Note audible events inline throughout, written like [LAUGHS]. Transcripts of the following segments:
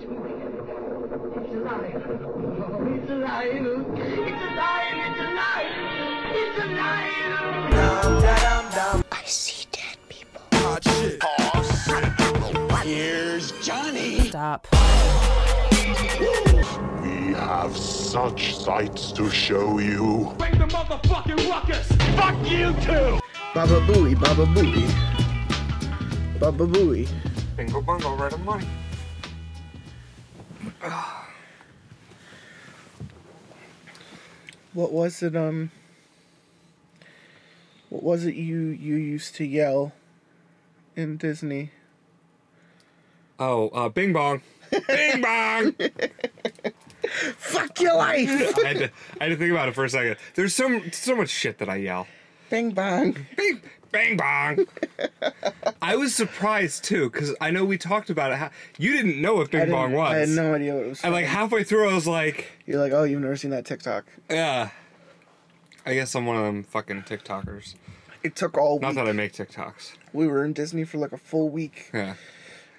It's alive. Oh, it's alive. It's alive. It's alive. It's alive. I see dead people. Here's Johnny. Stop. We have such sights to show you. Bring the motherfucking ruckus! Fuck you too! Baba Booey, Baba Booey. Baba Booey. Bingo bongo, right on money. What was it, um. What was it you you used to yell in Disney? Oh, uh, bing bong. Bing [LAUGHS] bong! Fuck your life! [LAUGHS] I had, to, I had to think about it for a second. There's so, so much shit that I yell. Bing Bong. Bing, bang bong. I was surprised too, because I know we talked about it. How, you didn't know what bing bong was. I had no idea what it was. And like halfway through, I was like, You're like, oh, you've never seen that TikTok. yeah. I guess I'm one of them fucking TikTokers. It took all Not week. that I make TikToks. We were in Disney for like a full week. Yeah.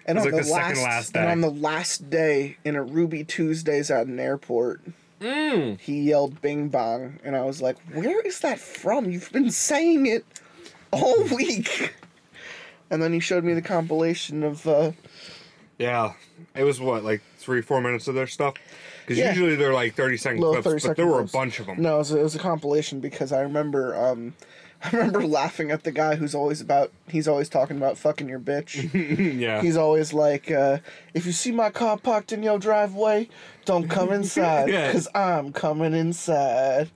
And on like the, the last, last and day. on the last day in a Ruby Tuesdays at an airport, Mm. he yelled "Bing Bong," and I was like, "Where is that from? You've been saying it all week." And then he showed me the compilation of uh, Yeah. It was what, like three, four minutes of their stuff? Because Yeah. usually they're like 30 second little clips, thirty but second. there were clips. a bunch of them. No, it was, it was a compilation because I remember. Um, [LAUGHS] I remember laughing at the guy who's always about. He's always talking about fucking your bitch. [LAUGHS] yeah. He's always like, uh, if you see my car parked in your driveway, don't come [LAUGHS] inside, Yeah. because I'm coming inside.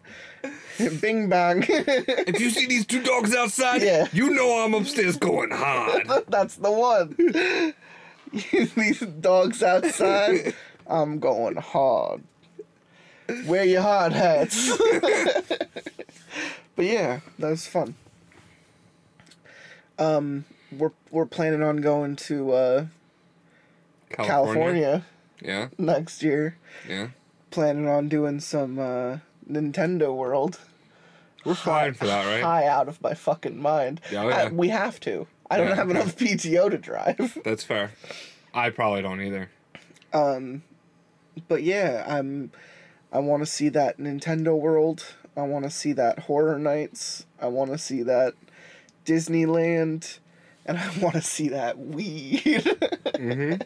[LAUGHS] Bing bang. [LAUGHS] if you see these two dogs outside, Yeah. you know I'm upstairs going hard. [LAUGHS] That's the one. These dogs outside, I'm going hard. Wear your hard hats. but yeah, that was fun. Um, we're we're planning on going to uh, California Yeah, next year. yeah. planning on doing some uh, Nintendo World. We're fine for that, right? High out of my fucking mind. Yeah, oh, yeah. I- we have to. I don't Yeah, have okay. enough PTO to drive. [LAUGHS] That's fair. I probably don't either. Um, But yeah, I'm. I want to see that Nintendo World. I want to see that Horror Nights. I want to see that Disneyland, and I want to see that weed. Mm-hmm.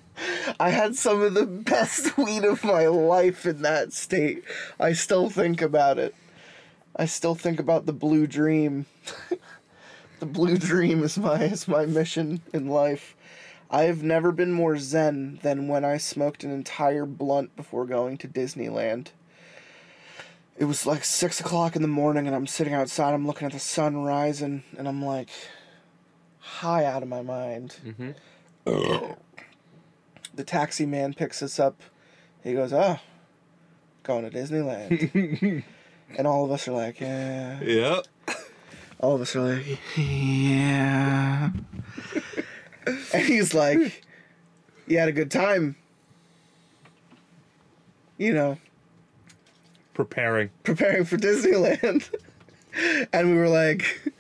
I had some of the best [LAUGHS] weed of my life in that state. I still think about it. I still think about the blue dream. [LAUGHS] the blue dream is my is my mission in life. I have never been more zen than when I smoked an entire blunt before going to Disneyland. It was like six o'clock in the morning, and I'm sitting outside. I'm looking at the sun rising, and I'm like, high out of my mind. Mm-hmm. [COUGHS] The taxi man picks us up. He goes, "Oh, going to Disneyland," [LAUGHS] and all of us are like, "Yeah." Yep. All of us are like, "Yeah." and he's like, "You had a good time." You know, Preparing. preparing for Disneyland. [LAUGHS] and we were like,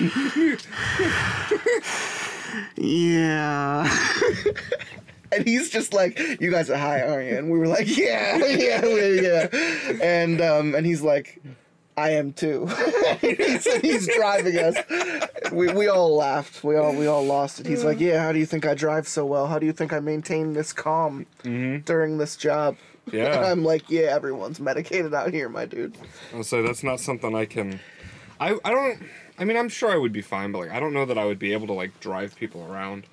[LAUGHS] yeah. and he's just like, you guys are high, aren't you? And we were like, yeah, yeah, we- yeah. And um, and he's like, I am too. [LAUGHS] he's, he's driving us. We, we all laughed. We all we all lost it. He's like, yeah. How do you think I drive so well? How do you think I maintain this calm during this job? Yeah. And [LAUGHS] I'm like, yeah, everyone's medicated out here, my dude. I'll say that's not something I can. I I don't. I mean, I'm sure I would be fine, but like, I don't know that I would be able to like drive people around.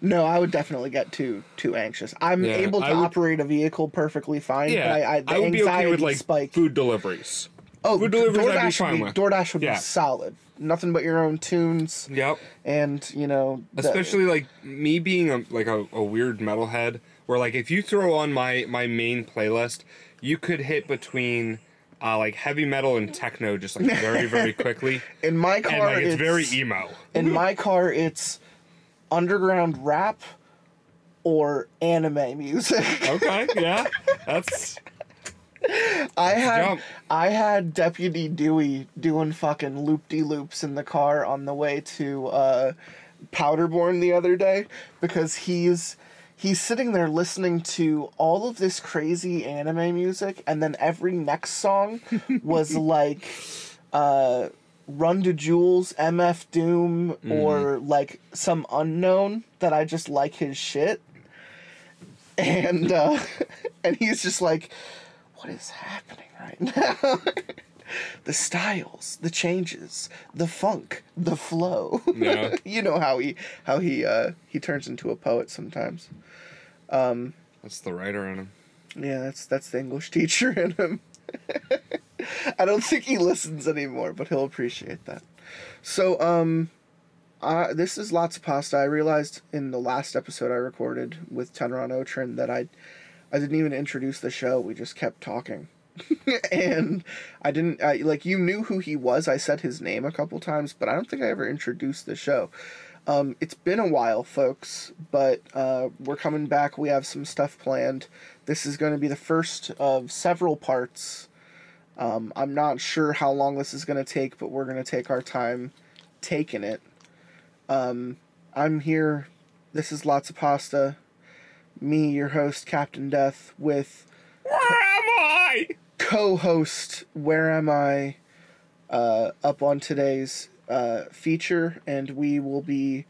No, I would definitely get too too anxious. I'm Yeah, able to I would- operate a vehicle perfectly fine, Yeah, but I, I, the would be okay with like spike. food deliveries. oh, food deliveries I'd be DoorDash fine would be, with. DoorDash would Yeah. be solid. Nothing but your own tunes, Yep. and you know, the- Especially like me being a like a, a weird metalhead, where like if you throw on my my main playlist, you could hit between. Uh, like heavy metal and techno, just like very, very [LAUGHS] quickly, in my and car, like it's, it's very emo. in my car, it's underground rap or anime music. Okay, [LAUGHS] yeah, that's I had jump. I had Deputy Dewey doing fucking loop de loops in the car on the way to uh, Powderborn the other day because he's he's sitting there listening to all of this crazy anime music, and then every next song [LAUGHS] was like uh, Run the Jewels, MF Doom, or like some unknown that I just like his shit. And uh, [LAUGHS] and he's just like, what is happening right [LAUGHS] now? the styles, the changes, the funk, the flow. Yeah. you know how he how he uh he turns into a poet sometimes. That's the writer in him. Yeah, that's that's the English teacher in him. [LAUGHS] I don't think he listens anymore, but he'll appreciate that. So, um, uh, this is Lotsa Pasta. I realized in the last episode I recorded with Tenron Otrin that I, I didn't even introduce the show. We just kept talking, [LAUGHS] and I didn't I, like you knew who he was. I said his name a couple times, but I don't think I ever introduced the show. Um, it's been a while, folks, but uh, we're coming back. We have some stuff planned. This is going to be the first of several parts. Um, I'm not sure how long this is going to take, but we're going to take our time taking it. Um, I'm here. This is Lotsa Pasta. Me, your host, Captain Death, with Where am I? co host, Where Am I, uh, up on today's uh, feature, and we will be,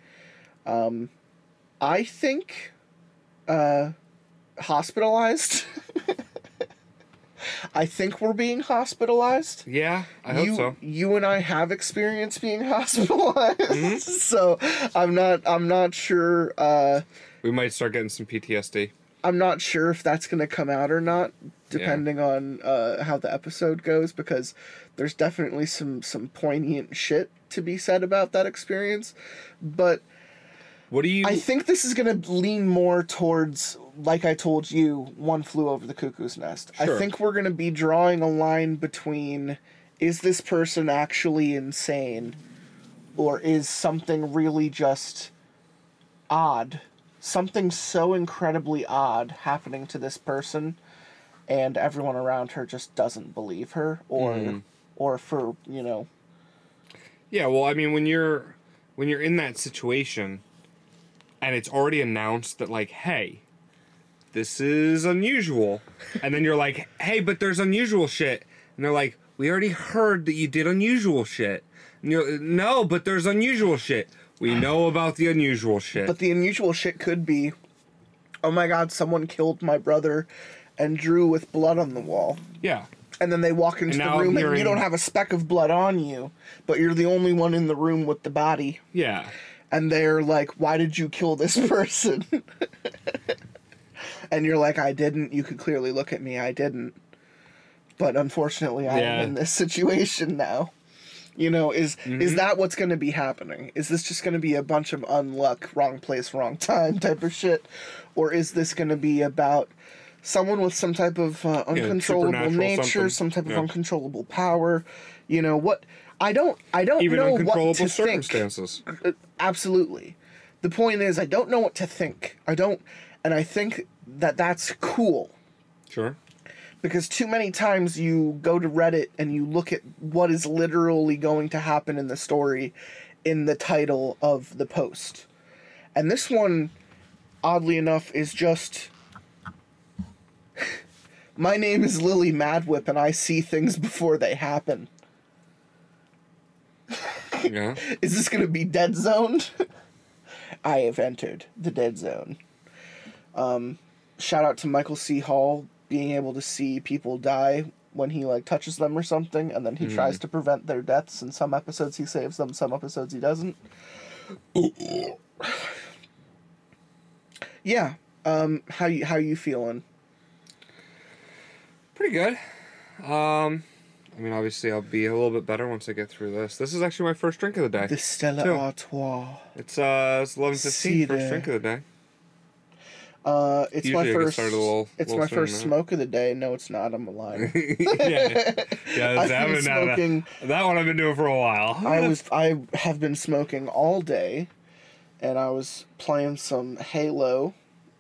um, I think, uh, hospitalized. [LAUGHS] I think we're being hospitalized. Yeah, I hope you, so. You and I have experienced being [LAUGHS] hospitalized, [LAUGHS] so I'm not. I'm not sure. Uh, We might start getting some PTSD. I'm not sure if that's gonna come out or not, depending on uh, how the episode goes, because there's definitely some some poignant shit to be said about that experience. But What do you? I think this is gonna lean more towards, like I told you, one flew over the cuckoo's nest. I think we're gonna be drawing a line between is this person actually insane, or is something really just odd, something so incredibly odd happening to this person, and everyone around her just doesn't believe her, or mm. or for you know Yeah, well, I mean, when you're when you're in that situation, and it's already announced that like, hey, this is unusual, and then you're like, hey, but there's unusual shit, and they're like, we already heard that you did unusual shit, and you're no, but there's unusual shit. We know about the unusual shit. But the unusual shit could be, oh my god, someone killed my brother and drew with blood on the wall. yeah, And then they walk into the now I'm room and you hearing- don't have a speck of blood on you, but you're the only one in the room with the body. yeah, And they're like, why did you kill this [LAUGHS] person? and you're like, I didn't. You could clearly look at me. I didn't. But unfortunately, I Yeah. am in this situation now. You know, is Mm-hmm. is that what's going to be happening? Is this just going to be a bunch of unluck, wrong place, wrong [LAUGHS] time type of shit, or is this going to be about someone with some type of uh, uncontrollable supernatural nature, something. some type of Yeah. uncontrollable power? You know what? I don't. I don't even know what to think. circumstances. Uh, absolutely. The point is, I don't know what to think. I don't, and I think that that's cool Sure. because too many times you go to Reddit and you look at what is literally going to happen in the story in the title of the post. And this one, oddly enough, is just. My name is Lily Madwhip, and I see things before they happen. Yeah. [LAUGHS] Is this going to be dead zoned? [LAUGHS] I have entered the dead zone. Um, shout out to Michael C. Hall being able to see people die when he like touches them or something, and then he tries to prevent their deaths. In some episodes, he saves them. Some episodes, he doesn't. [SIGHS] [SIGHS] yeah. Um, how you how you feeling? Pretty good. Um, I mean, obviously, I'll be a little bit better once I get through this. This is actually my first drink of the day. The Stella Two. Artois. It's uh, it's eleven See. First drink of the day. Uh, it's Usually my first. little- it's little my first smoke of the day. No, it's not. I'm lying. [LAUGHS] yeah, [LAUGHS] yeah. I've that, been one- that- smoking- that one I've been doing for a while. [LAUGHS] I was I have been smoking all day, and I was playing some Halo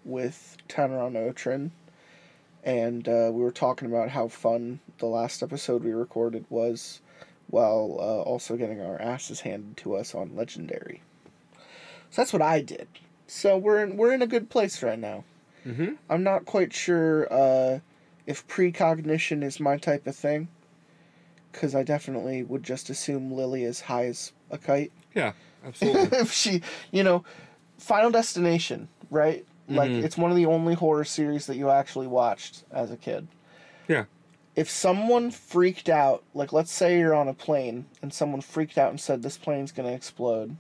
with Tanner on Otrin, and uh, we were talking about how fun the last episode we recorded was, while uh, also getting our asses handed to us on Legendary. So that's what I did. So we're in we're in a good place right now. Mm-hmm. I'm not quite sure uh, if precognition is my type of thing, because I definitely would just assume Lily is high as a kite. Yeah, absolutely. [LAUGHS] if she, you know, Final Destination, right? Like Mhm. it's one of the only horror series that you actually watched as a kid. yeah. If someone freaked out, like let's say you're on a plane and someone freaked out and said this plane's going to explode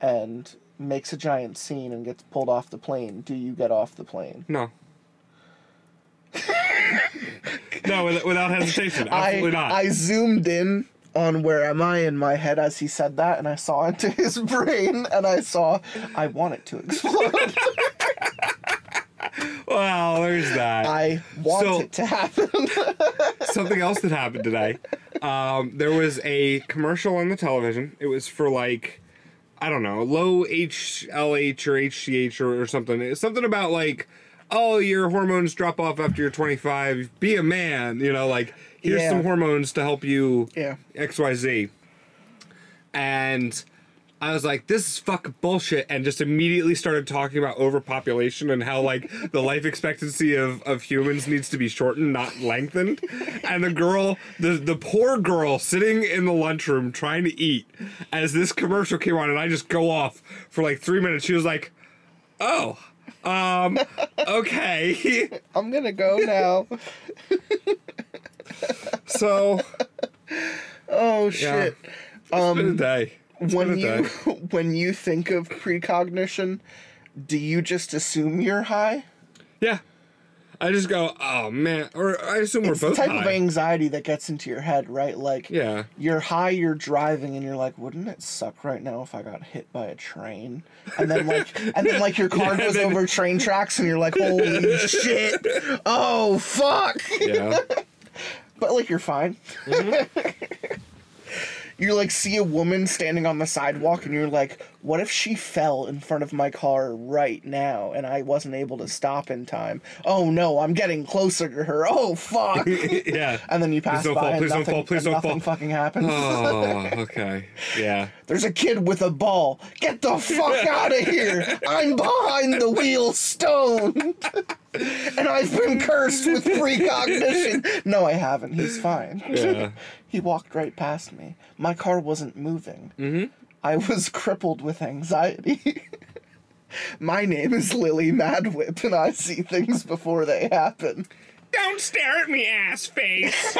and makes a giant scene and gets pulled off the plane, do you get off the plane? No. [LAUGHS] no, without hesitation. Absolutely I, not. I zoomed in on where am I in my head as he said that and I saw [LAUGHS] into his brain and I saw I want it to explode. [LAUGHS] well, there's that. I want So- it to happen. [LAUGHS] Something else that happened today. Um, there was a commercial on the television. It was for like, I don't know, low HLH or HCH or, or something. It's something about like, oh, your hormones drop off after you're 25. Be a man. You know, like here's Yeah. some hormones to help you yeah. XYZ. And I was like, this is fuck bullshit, and just immediately started talking about overpopulation and how like the life expectancy of, of humans needs to be shortened, not lengthened. And the girl, the the poor girl sitting in the lunchroom trying to eat, as this commercial came on, and I just go off for like three minutes. She was like, Oh, um, [LAUGHS] okay. [LAUGHS] I'm gonna go now. so [LAUGHS] Oh yeah, shit. it's been a day. It's when you [LAUGHS] when you think of precognition, do you just assume you're high? Yeah. I just go, oh man, or I assume we're both. It's the type high. of anxiety that gets into your head, right? Like Yeah. you're high, you're driving, and you're like, wouldn't it suck right now if I got hit by a train? And then like, [LAUGHS] and then like your car goes then- over train tracks, and you're like, [LAUGHS] holy shit! Oh fuck! Yeah. But like you're fine. Mm-hmm. You like see a woman standing on the sidewalk and you're like, what if she fell in front of my car right now and I wasn't able to stop in time? Oh no, I'm getting closer to her. Oh fuck. [LAUGHS] yeah. And then you pass don't by fall, and please don't nothing, fall, please and don't fall. nothing fucking happens. Oh, [LAUGHS] okay. Yeah. There's a kid with a ball. Get the fuck [LAUGHS] out of here. I'm behind the wheel stoned. and I've been cursed with precognition. No, I haven't. He's fine. Yeah. he walked right past me. My car wasn't moving. Mm-hmm. I was crippled with anxiety. [LAUGHS] My name is Lily Madwhip, and I see things before they happen. Don't stare at me, ass face.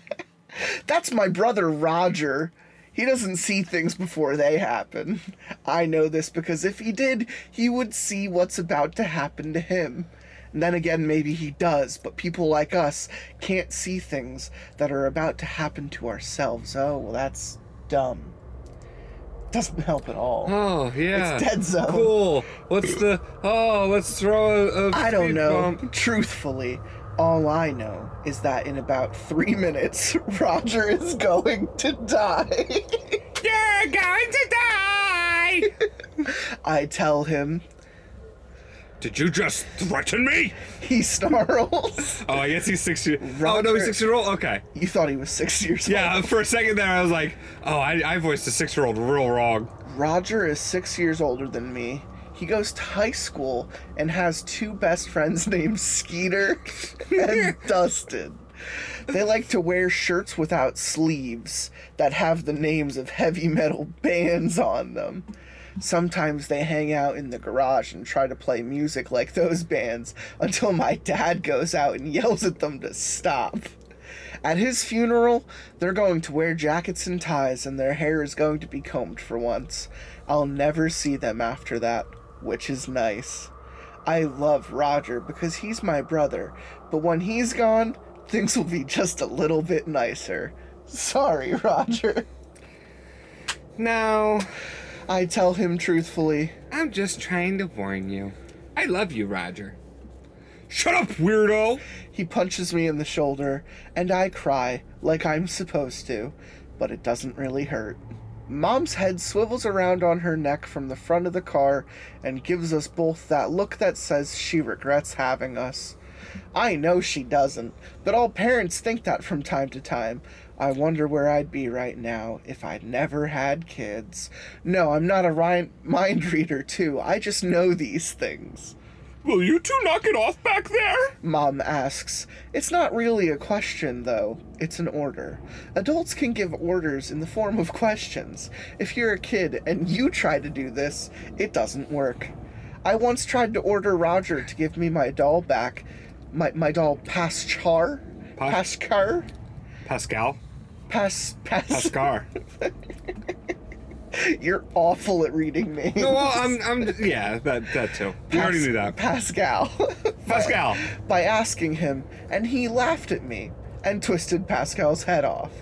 [LAUGHS] That's my brother Roger. He doesn't see things before they happen. I know this because if he did, he would see what's about to happen to him. And then again, maybe he does, but people like us can't see things that are about to happen to ourselves. Oh, well, that's dumb. Doesn't help at all. Oh, yeah. It's dead zone. Cool. What's the. Oh, let's throw a. a I don't know. bump. Truthfully, all I know is that in about three minutes, [LAUGHS] Roger is going to die. [LAUGHS] You're going to die! [LAUGHS] I tell him. Did you just threaten me? He snarls. Oh, I guess he's six years. Oh, no, he's six years old? Okay. You thought he was six years Yeah, old. Yeah, for a second there, I was like, oh, I, I voiced a six year old real wrong. Roger is six years older than me. He goes to high school and has two best friends [LAUGHS] named Skeeter and [LAUGHS] Dustin. They like to wear shirts without sleeves that have the names of heavy metal bands on them. Sometimes they hang out in the garage and try to play music like those bands until my dad goes out and yells at them to stop. At his funeral, they're going to wear jackets and ties and their hair is going to be combed for once. I'll never see them after that, which is nice. I love Roger because he's my brother, but when he's gone, things will be just a little bit nicer. Sorry, [LAUGHS] Roger. No, I tell him truthfully. I'm just trying to warn you. I love you, Roger. Shut up, weirdo! He punches me in the shoulder, and I cry like I'm supposed to, but it doesn't really hurt. Mom's head swivels around on her neck from the front of the car and gives us both that look that says she regrets having us. I know she doesn't, but all parents think that from time to time. I wonder where I'd be right now if I'd never had kids. No, I'm not a mind reader, too. I just know these things. Will you two knock it off back there? Mom asks. It's not really a question, though. It's an order. Adults can give orders in the form of questions. If you're a kid and you try to do this, it doesn't work. I once tried to order Roger to give me my doll back. My, my doll Paschar? Pa- Paschar? Pascal? Pas, pas, Pascar. [LAUGHS] You're awful at reading names. no, well, I'm, I'm, yeah, that, that too. You already knew that. Pascal. [LAUGHS] Pascal. by asking him, and he laughed at me and twisted Pascal's head off.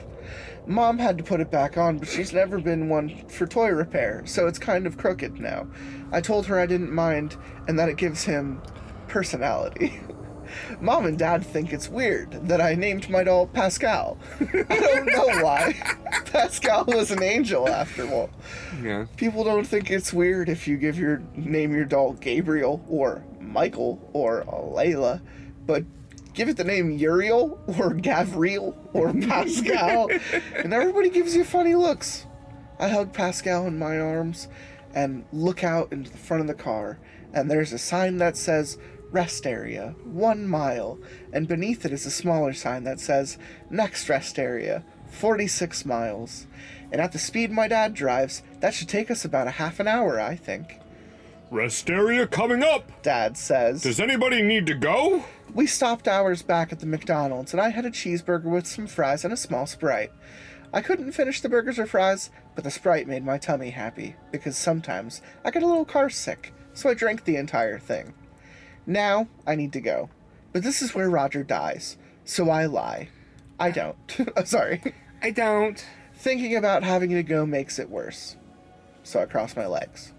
Mom had to put it back on, but she's never been one for toy repair, so it's kind of crooked now. I told her I didn't mind and that it gives him personality. [LAUGHS] Mom and Dad think it's weird that I named my doll Pascal. I don't know why. [LAUGHS] Pascal was an angel after all. Yeah. People don't think it's weird if you give your name your doll Gabriel or Michael or Layla, but give it the name Uriel or Gavriel or Pascal, [LAUGHS] and everybody gives you funny looks. I hug Pascal in my arms and look out into the front of the car, and there's a sign that says rest area, one mile, and beneath it is a smaller sign that says next rest area, 46 miles. And at the speed my dad drives, that should take us about a half an hour, I think. Rest area coming up. Dad says. Does anybody need to go? We stopped hours back at the McDonald's, and I had a cheeseburger with some fries and a small Sprite. I couldn't finish the burgers or fries, but the Sprite made my tummy happy, because sometimes I get a little car sick, so I drank the entire thing. Now I need to go. But this is where Roger dies, so I lie. I don't. [LAUGHS] Sorry. I don't. Thinking about having to go makes it worse. So I cross my legs.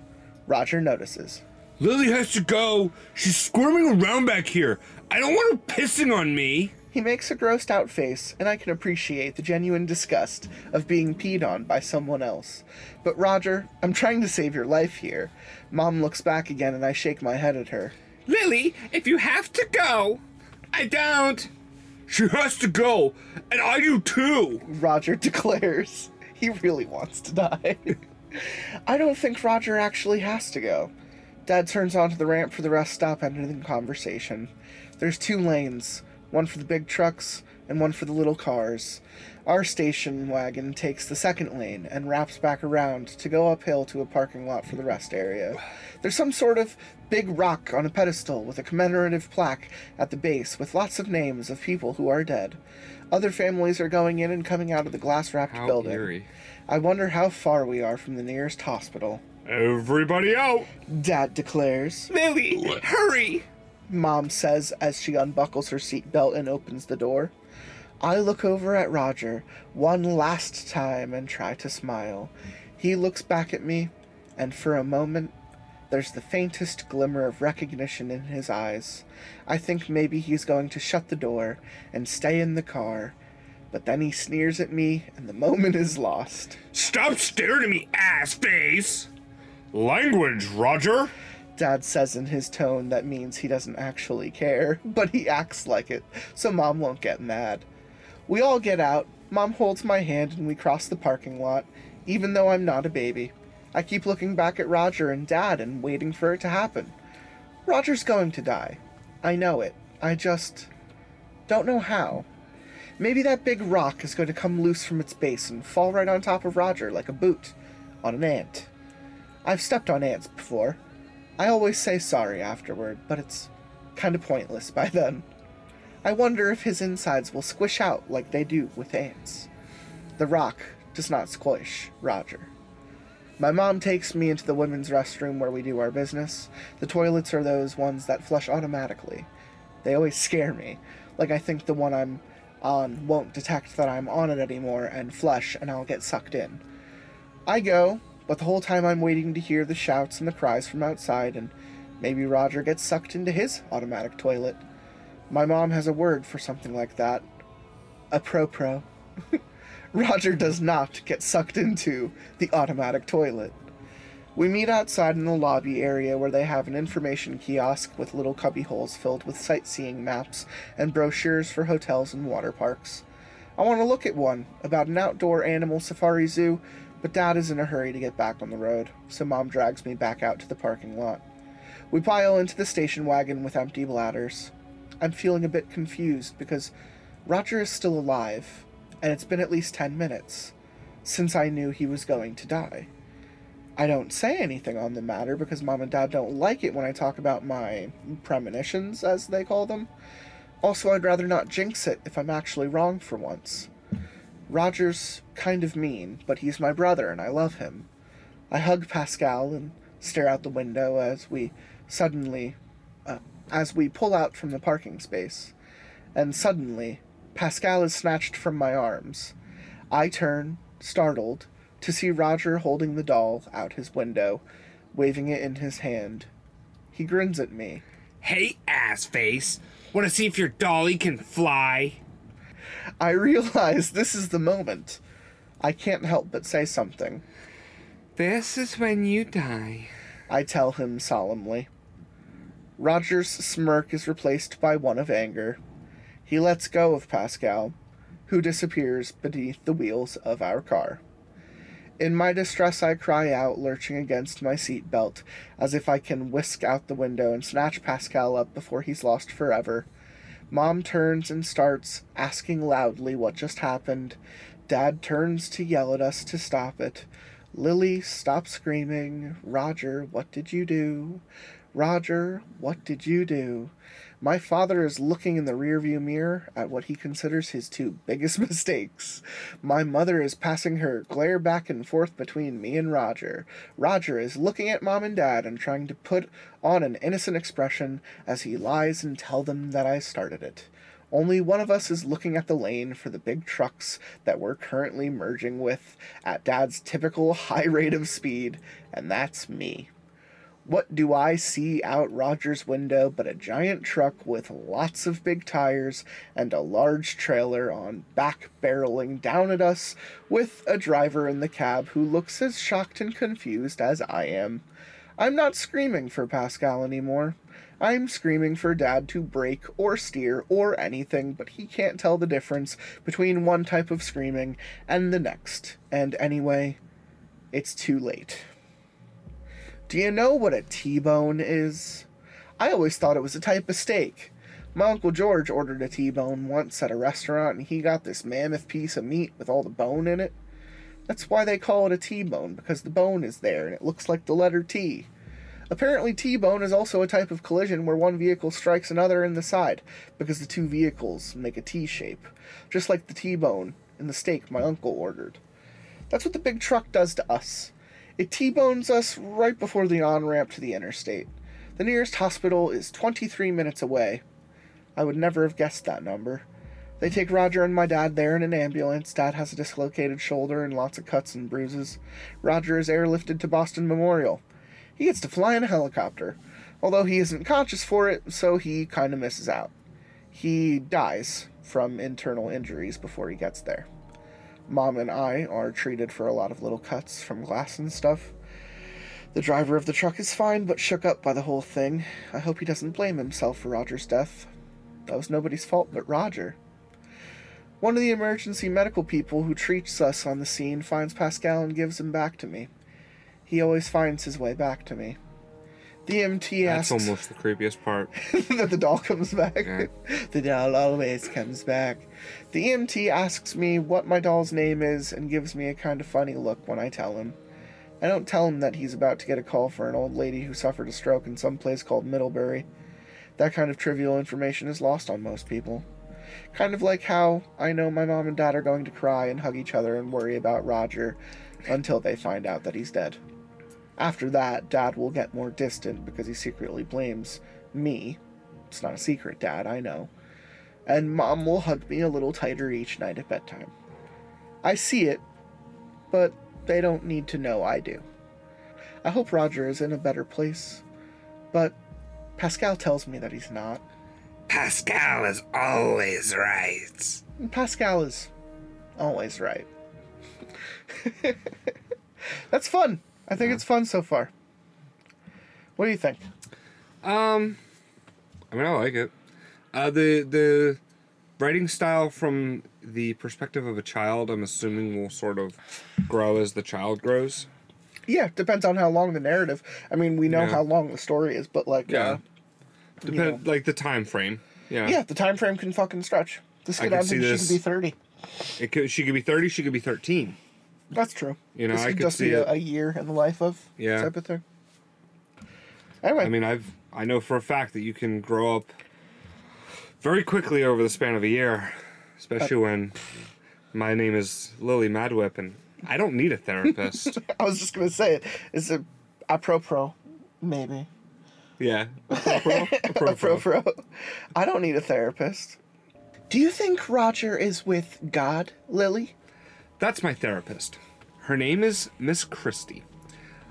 Roger notices. Lily has to go. She's squirming around back here. I don't want her pissing on me. He makes a grossed out face, and I can appreciate the genuine disgust of being peed on by someone else. But Roger, I'm trying to save your life here. Mom looks back again, and I shake my head at her. Lily, if you have to go, I don't. She has to go, and I do too. Roger [LAUGHS] declares. He really wants to die. [LAUGHS] I don't think Roger actually has to go. Dad turns onto the ramp for the rest stop, ending the conversation. There's two lanes, one for the big trucks and one for the little cars. Our station wagon takes the second lane and wraps back around to go uphill to a parking lot for the rest area. There's some sort of big rock on a pedestal with a commemorative plaque at the base with lots of names of people who are dead. Other families are going in and coming out of the glass wrapped How building. eerie. I wonder how far we are from the nearest hospital. Everybody out. Dad declares. Lily, hurry. Mom says as she unbuckles her seatbelt and opens the door. I look over at Roger one last time and try to smile. He looks back at me, and for a moment, there's the faintest glimmer of recognition in his eyes. I think maybe he's going to shut the door and stay in the car, but then he sneers at me, and the moment is lost. Stop staring at me, ass face. Language, Roger. Dad says in his tone that means he doesn't actually care, but he acts like it, so Mom won't get mad. We all get out. Mom holds my hand and we cross the parking lot, even though I'm not a baby. I keep looking back at Roger and Dad and waiting for it to happen. Roger's going to die. I know it. I just don't know how. Maybe that big rock is going to come loose from its base and fall right on top of Roger like a boot on an ant. I've stepped on ants before. I always say sorry afterward, but it's kind of pointless by then. I wonder if his insides will squish out like they do with ants. The rock does not squish Roger. My mom takes me into the women's restroom where we do our business. The toilets are those ones that flush automatically. They always [LAUGHS] scare me. Like I think the one I'm on won't detect that I'm on it anymore and flush and I'll get sucked in. I go, but the whole time I'm waiting to hear the shouts and the cries from outside and maybe Roger gets sucked into his automatic toilet. My mom has a word for something like that. A pro-pro. [LAUGHS] Roger does not get sucked into the automatic toilet. We meet outside in the lobby area where they have an information kiosk with little cubby holes filled with sightseeing maps and brochures for hotels and water parks. I want to look at one about an outdoor animal safari zoo, but Dad is in a hurry to get back on the road, so Mom drags me back out to the parking lot. We pile into the station wagon with empty bladders. I'm feeling a bit confused because Roger is still alive, and it's been at least 10 minutes since I knew he was going to die. I don't say anything on the matter because mom and dad don't like it when I talk about my premonitions, as they call them. Also, I'd rather not jinx it if I'm actually wrong for once. Roger's kind of mean, but he's my brother and I love him. I hug Pascal and stare out the window as we suddenly, as we pull out from the parking space. And suddenly, Pascal is snatched from my arms. I turn, startled, to see Roger holding the doll out his window, waving it in his hand. He grins at me. Hey, ass face. Want to see if your dolly can fly? I realize this is the moment. I can't help but say something. This is when you die. I tell him solemnly. Roger's smirk is replaced by one of anger. He lets go of Pascal, who disappears beneath the wheels of our car. In my distress, I cry out, lurching against my seat belt, as if I can whisk out the window and snatch Pascal up before he's lost forever. Mom turns and starts asking loudly what just happened. Dad turns to yell at us to stop it. Lily, stop screaming. Roger, what did you do? Roger, what did you do? My father is looking in the rearview mirror at what he considers his two [LAUGHS] biggest mistakes. My mother is passing her glare back and forth between me and Roger. Roger is looking at mom and dad and trying to put on an innocent expression as he lies and tell them that I started it. Only one of us is looking at the lane for the big trucks that we're currently merging with at Dad's typical [LAUGHS] high rate of speed, and that's me. What do I see out Roger's window but a giant truck with lots of big tires and a large trailer on back barreling down at us with a driver in the cab who looks as shocked and confused as I am? I'm not screaming for Pascal anymore. I'm screaming for Dad to brake or steer or anything, but he can't tell the difference between one type of screaming and the next. And anyway, it's too late. Do you know what a T-bone is? I always thought it was a type of steak. My Uncle George ordered a T-bone once at a restaurant and he got this mammoth piece of meat with all the bone in it. That's why they call it a T-bone, because the bone is there and it looks like the letter T. Apparently, T-bone is also a type of collision where one vehicle strikes another in the side, because the two vehicles make a T shape, just like the T-bone in the steak my uncle ordered. That's what the big truck does to us. It T-bones us right before the on-ramp to the interstate. The nearest hospital is 23 minutes away. I would never have guessed that number. They take Roger and my dad there in an ambulance. Dad has a dislocated shoulder and lots of cuts and bruises. Roger is airlifted to Boston Memorial. He gets to fly in a helicopter, although he isn't conscious for it, so he kind of misses out. He dies from internal injuries before he gets there. Mom and I are treated for a lot of little cuts from glass and stuff. The driver of the truck is fine, but shook up by the whole thing. I hope he doesn't blame himself for Roger's death. That was nobody's fault but Roger. One of the emergency medical people who treats us on the scene finds Pascal and gives him back to me. He always finds his way back to me. The EMT That's almost the creepiest part. [LAUGHS] that the doll comes back. Yeah. [LAUGHS] the doll always comes back. The EMT asks me what my doll's name is and gives me a kind of funny look when I tell him. I don't tell him that he's about to get a call for an old lady who suffered a stroke in some place called Middlebury. That kind of trivial information is lost on most people. Kind of like how I know my mom and dad are going to cry and hug each other and worry about Roger until they find out that he's dead. After that, Dad will get more distant because he secretly blames me. It's not a secret, Dad, I know. And Mom will hug me a little tighter each night at bedtime. I see it, but they don't need to know I do. I hope Roger is in a better place, but Pascal tells me that he's not. Pascal is always right. Pascal is always right. [LAUGHS] That's fun. I think it's fun so far. What do you think? Um, I mean, I like it. Uh, the the writing style from the perspective of a child, I'm assuming, will sort of grow as the child grows. Yeah, depends on how long the narrative. I mean, we know Yeah. how long the story is, but like, Yeah. uh, Depend like the time frame. Yeah. yeah, the time frame can fucking stretch. This I kid, can I, see she could be thirty. It could. She could be thirty. She could be thirteen. That's true. You know, this I could just see be a, a year in the life of Yeah. type of thing. Anyway, I mean, I've I know for a fact that you can grow up very quickly over the span of a year, especially Uh, when my name is Lily Madwhip and I don't need a therapist. [LAUGHS] I was just gonna say it. It's a apropos, maybe. yeah. Apropos. [LAUGHS] I don't need a therapist. Do you think Roger is with God, Lily? That's my therapist. Her name is Miss Christie.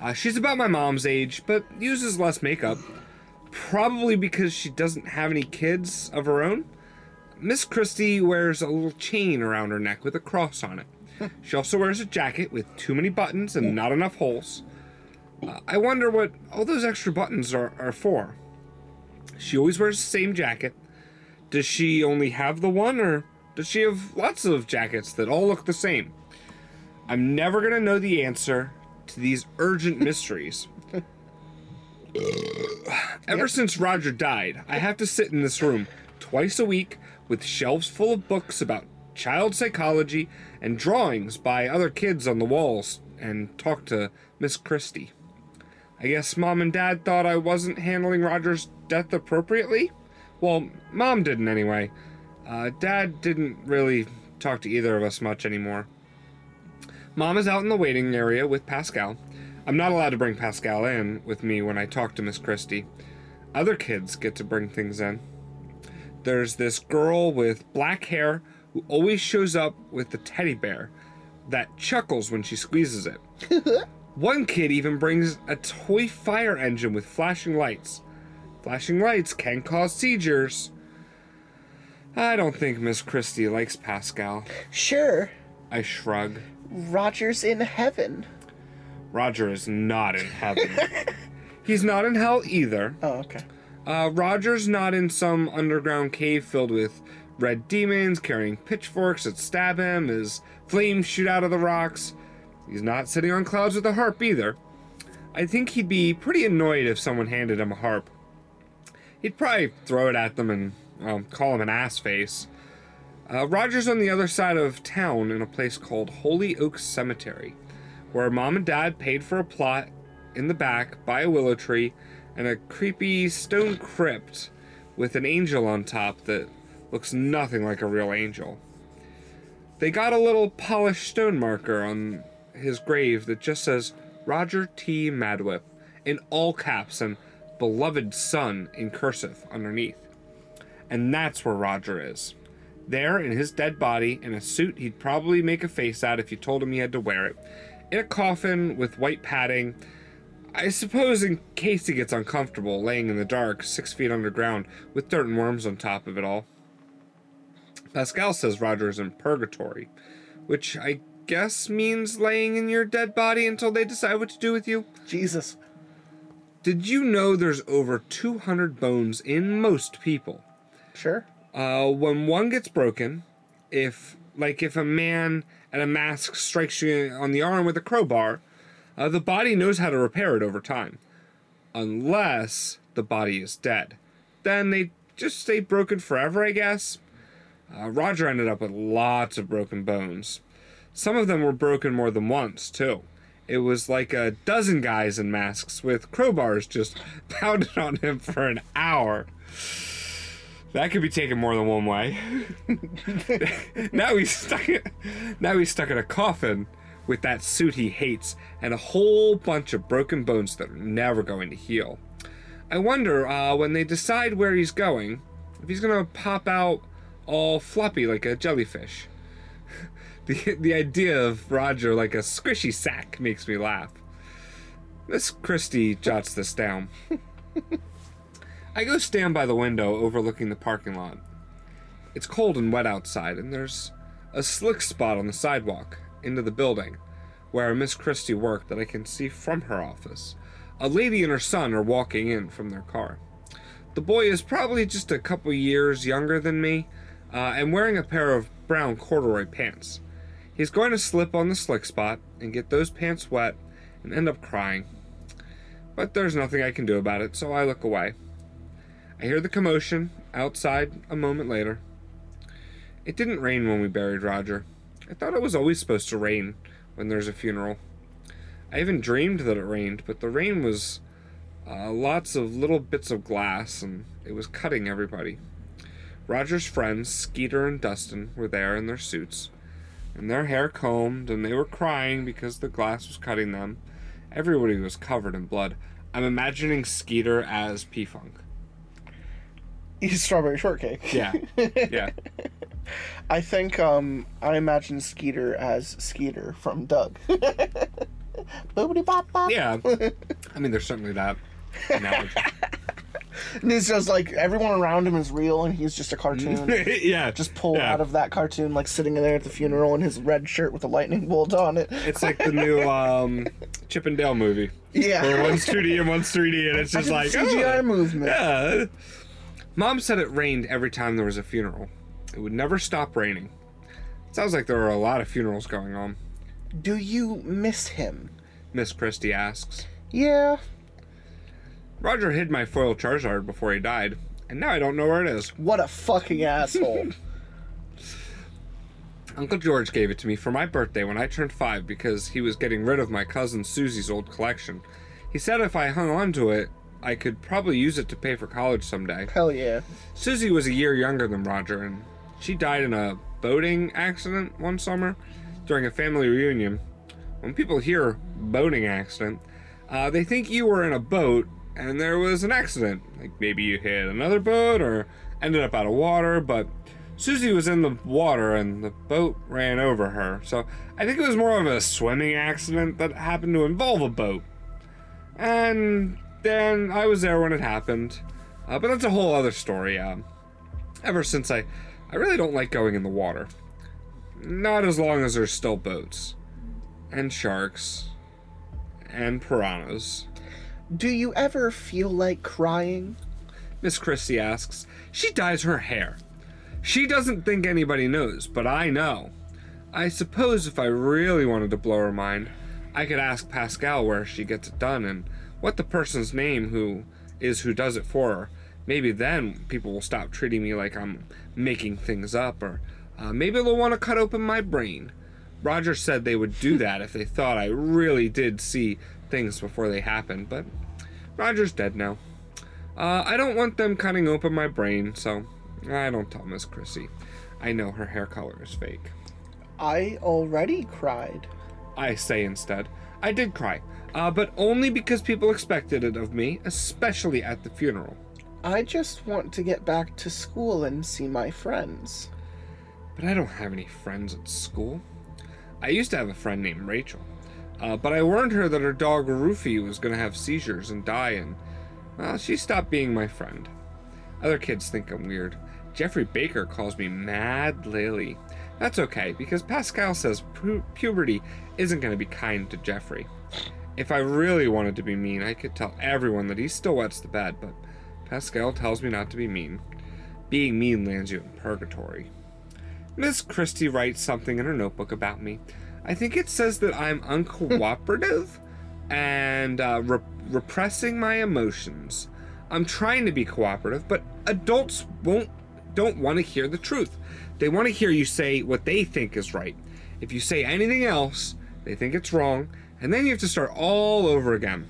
Uh, she's about my mom's age, but uses less makeup. Probably because she doesn't have any kids of her own. Miss Christie wears a little chain around her neck with a cross on it. She also wears a jacket with too many buttons and not enough holes. Uh, I wonder what all those extra buttons are, are for. She always wears the same jacket. Does she only have the one, or does she have lots of jackets that all look the same? I'm never gonna know the answer to these urgent [LAUGHS] mysteries. Ever since Roger died, I have to sit in this room twice a week with shelves full of books about child psychology and drawings by other kids on the walls and talk to Miss Christie. I guess mom and dad thought I wasn't handling Roger's death appropriately? Well, mom didn't anyway. Uh, dad didn't really talk to either of us much anymore. Mom is out in the waiting area with Pascal. I'm not allowed to bring Pascal in with me when I talk to Miss Christie. Other kids get to bring things in. There's this girl with black hair who always shows up with the teddy bear that chuckles when she squeezes it. [LAUGHS] One kid even brings a toy fire engine with flashing lights. Flashing lights can cause seizures. I don't think Miss Christie likes Pascal. Sure. I shrug. Roger's in heaven. Roger is not in heaven. [LAUGHS] He's not in hell either. Oh, okay. Uh, Roger's not in some underground cave filled with red demons carrying pitchforks that stab him as flames shoot out of the rocks. He's not sitting on clouds with a harp either. I think he'd be pretty annoyed if someone handed him a harp. He'd probably throw it at them and um, call him an ass face. Uh, Roger's on the other side of town in a place called Holy Oak Cemetery, where mom and dad paid for a plot in the back by a willow tree and a creepy stone crypt with an angel on top that looks nothing like a real angel. They got a little polished stone marker on his grave that just says Roger T. Madwhip in all caps and beloved son in cursive underneath. And that's where Roger is. There in his dead body, in a suit he'd probably make a face at if you told him he had to wear it, in a coffin with white padding. I suppose in case he gets uncomfortable laying in the dark, six feet underground, with dirt and worms on top of it all. Pascal says Roger is in purgatory, which I guess means laying in your dead body until they decide what to do with you. Jesus. Did you know there's over 200 bones in most people? Sure. Uh, when one gets broken, if like if a man at a mask strikes you on the arm with a crowbar, uh, the body knows how to repair it over time, unless the body is dead. Then they just stay broken forever, I guess. Uh, Roger ended up with lots of broken bones. Some of them were broken more than once, too. It was like a dozen guys in masks with crowbars just [LAUGHS] pounded on him for an hour. That could be taken more than one way. [LAUGHS] now he's stuck. In, now he's stuck in a coffin with that suit he hates and a whole bunch of broken bones that are never going to heal. I wonder uh, when they decide where he's going, if he's gonna pop out all floppy like a jellyfish. [LAUGHS] the the idea of Roger like a squishy sack makes me laugh. Miss Christie jots this down. [LAUGHS] I go stand by the window overlooking the parking lot. It's cold and wet outside, and there's a slick spot on the sidewalk into the building, where Miss Christie worked that I can see from her office. A lady and her son are walking in from their car. The boy is probably just a couple years younger than me uh, and wearing a pair of brown corduroy pants. He's going to slip on the slick spot and get those pants wet and end up crying. But there's nothing I can do about it, so I look away. I hear the commotion outside a moment later. It didn't rain when we buried Roger. I thought it was always supposed to rain when there's a funeral. I even dreamed that it rained, but the rain was uh, lots of little bits of glass and it was cutting everybody. Roger's friends, Skeeter and Dustin, were there in their suits, and their hair combed, and they were crying because the glass was cutting them. Everybody was covered in blood. I'm imagining Skeeter as P Funk. He's strawberry shortcake. Yeah. [LAUGHS] Yeah. I think um I imagine Skeeter as Skeeter from Doug. [LAUGHS] Boobity bop bop. Yeah. I mean, there's certainly that analogy. [LAUGHS] And it's just like everyone around him is real and he's just a cartoon. yeah. just pulled yeah. out of that cartoon, like sitting in there at the funeral in his red shirt with a lightning bolt on it. It's like the new um, Chip and Dale movie. Yeah. Where one's 2D and one's 3D, and it's just like CGI oh, movement. Yeah. Mom said it rained every time there was a funeral. It would never stop raining. Sounds like there are a lot of funerals going on. Do you miss him? Miss Christie asks. Yeah. Roger hid my foil Charizard before he died, and now I don't know where it is. What a fucking asshole. [LAUGHS] [LAUGHS] Uncle George gave it to me for my birthday when I turned five because he was getting rid of my cousin Susie's old collection. He said if I hung on to it, I could probably use it to pay for college someday. Hell yeah. Susie was a year younger than Roger, and she died in a boating accident one summer during a family reunion. When people hear boating accident, uh, they think you were in a boat and there was an accident. Like maybe you hit another boat or ended up out of water, but Susie was in the water and the boat ran over her. So I think it was more of a swimming accident that happened to involve a boat. And then I was there when it happened. Uh, but that's a whole other story. Uh, ever since I, I really don't like going in the water. Not as long as there's still boats, and sharks, and piranhas. Do you ever feel like crying? Miss Christie asks. She dyes her hair. She doesn't think anybody knows, but I know. I suppose if I really wanted to blow her mind, I could ask Pascal where she gets it done and what the person's name who is who does it for her. Maybe then people will stop treating me like I'm making things up, or uh, maybe they'll want to cut open my brain. Roger said they would do that if they thought I really did see things before they happened, but Roger's dead now. Uh, I don't want them cutting open my brain, so I don't tell Miss Christie. I know her hair color is fake. I already cried. I say instead. I did cry, uh, but only because people expected it of me, especially at the funeral. I just want to get back to school and see my friends. But I don't have any friends at school. I used to have a friend named Rachel, uh, but I warned her that her dog Rufy was going to have seizures and die, and well, she stopped being my friend. Other kids think I'm weird. Jeffrey Baker calls me Mad Lily. That's okay, because Pascal says pu- puberty isn't going to be kind to Jeffrey. If I really wanted to be mean, I could tell everyone that he still wets the bed, but Pascal tells me not to be mean. Being mean lands you in purgatory. Miss Christie writes something in her notebook about me. I think it says that I'm uncooperative [LAUGHS] and uh, re- repressing my emotions. I'm trying to be cooperative, but adults won't don't want to hear the truth. They want to hear you say what they think is right. If you say anything else, they think it's wrong, and then you have to start all over again.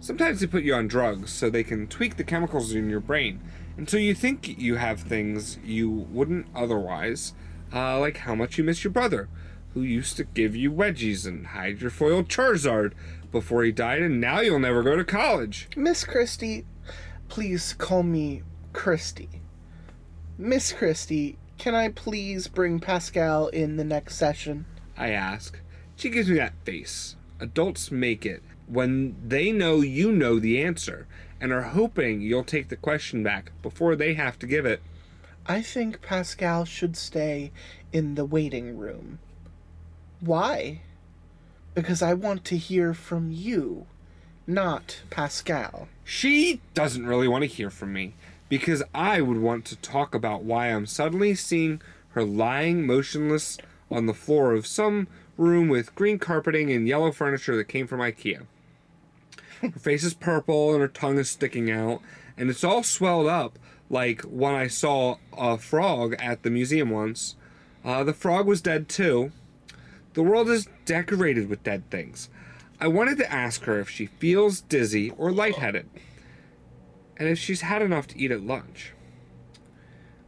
Sometimes they put you on drugs so they can tweak the chemicals in your brain until you think you have things you wouldn't otherwise, uh, like how much you miss your brother, who used to give you wedgies and hide your foiled Charizard before he died, and now you'll never go to college. Miss Christie, please call me Christie. Miss Christie, can I please bring Pascal in the next session? I ask. She gives me that face. Adults make it when they know you know the answer and are hoping you'll take the question back before they have to give it. I think Pascal should stay in the waiting room. Why? because I want to hear from you, not Pascal. She doesn't really want to hear from me because I would want to talk about why I'm suddenly seeing her lying motionless on the floor of some room with green carpeting and yellow furniture that came from IKEA. Her face is purple and her tongue is sticking out, and it's all swelled up like when I saw a frog at the museum once. Uh, the frog was dead too. The world is decorated with dead things. I wanted to ask her if she feels dizzy or lightheaded, and if she's had enough to eat at lunch.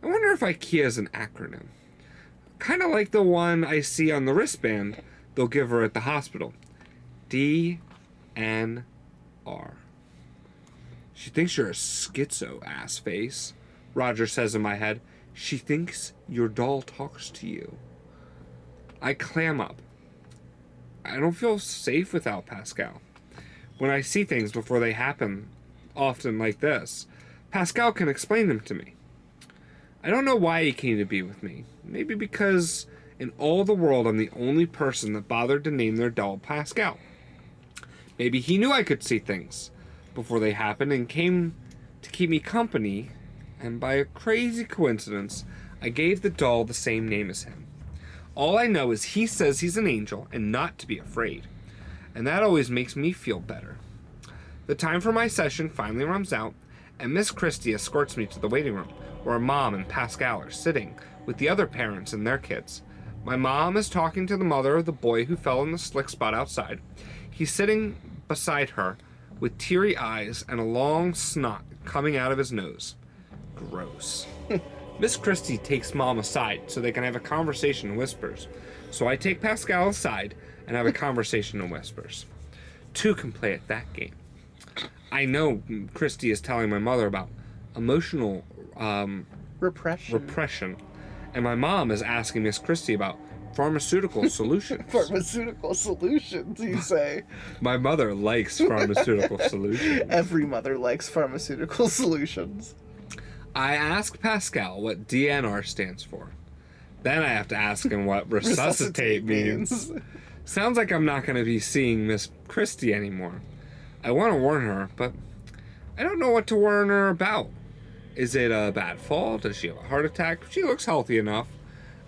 I wonder if IKEA is an acronym. Kind of like the one I see on the wristband they'll give her at the hospital. D N R. She thinks you're a schizo ass face. Roger says in my head, she thinks your doll talks to you. I clam up. I don't feel safe without Pascal. When I see things before they happen, often like this, Pascal can explain them to me. I don't know why he came to be with me. Maybe because in all the world I'm the only person that bothered to name their doll Pascal. Maybe he knew I could see things before they happened and came to keep me company, and by a crazy coincidence, I gave the doll the same name as him. All I know is he says he's an angel and not to be afraid, and that always makes me feel better. The time for my session finally runs out, and Miss Christie escorts me to the waiting room, where mom and Pascal are sitting with the other parents and their kids. My mom is talking to the mother of the boy who fell in the slick spot outside. He's sitting beside her with teary eyes and a long snot coming out of his nose. Gross. [LAUGHS] Miss Christie takes mom aside so they can have a conversation in whispers. So I take Pascal aside and have a [LAUGHS] conversation in whispers. Two can play at that game. I know Christie is telling my mother about emotional um, Repression. repression, and my mom is asking Miss Christie about pharmaceutical [LAUGHS] solutions. Pharmaceutical solutions, you [LAUGHS] say. my mother likes pharmaceutical [LAUGHS] solutions. Every mother likes pharmaceutical solutions. I ask Pascal what DNR stands for. Then I have to ask him what resuscitate, means. Sounds like I'm not going to be seeing Miss Christie anymore. I want to warn her, but I don't know what to warn her about. Is it a bad fall? Does she have a heart attack? She looks healthy enough.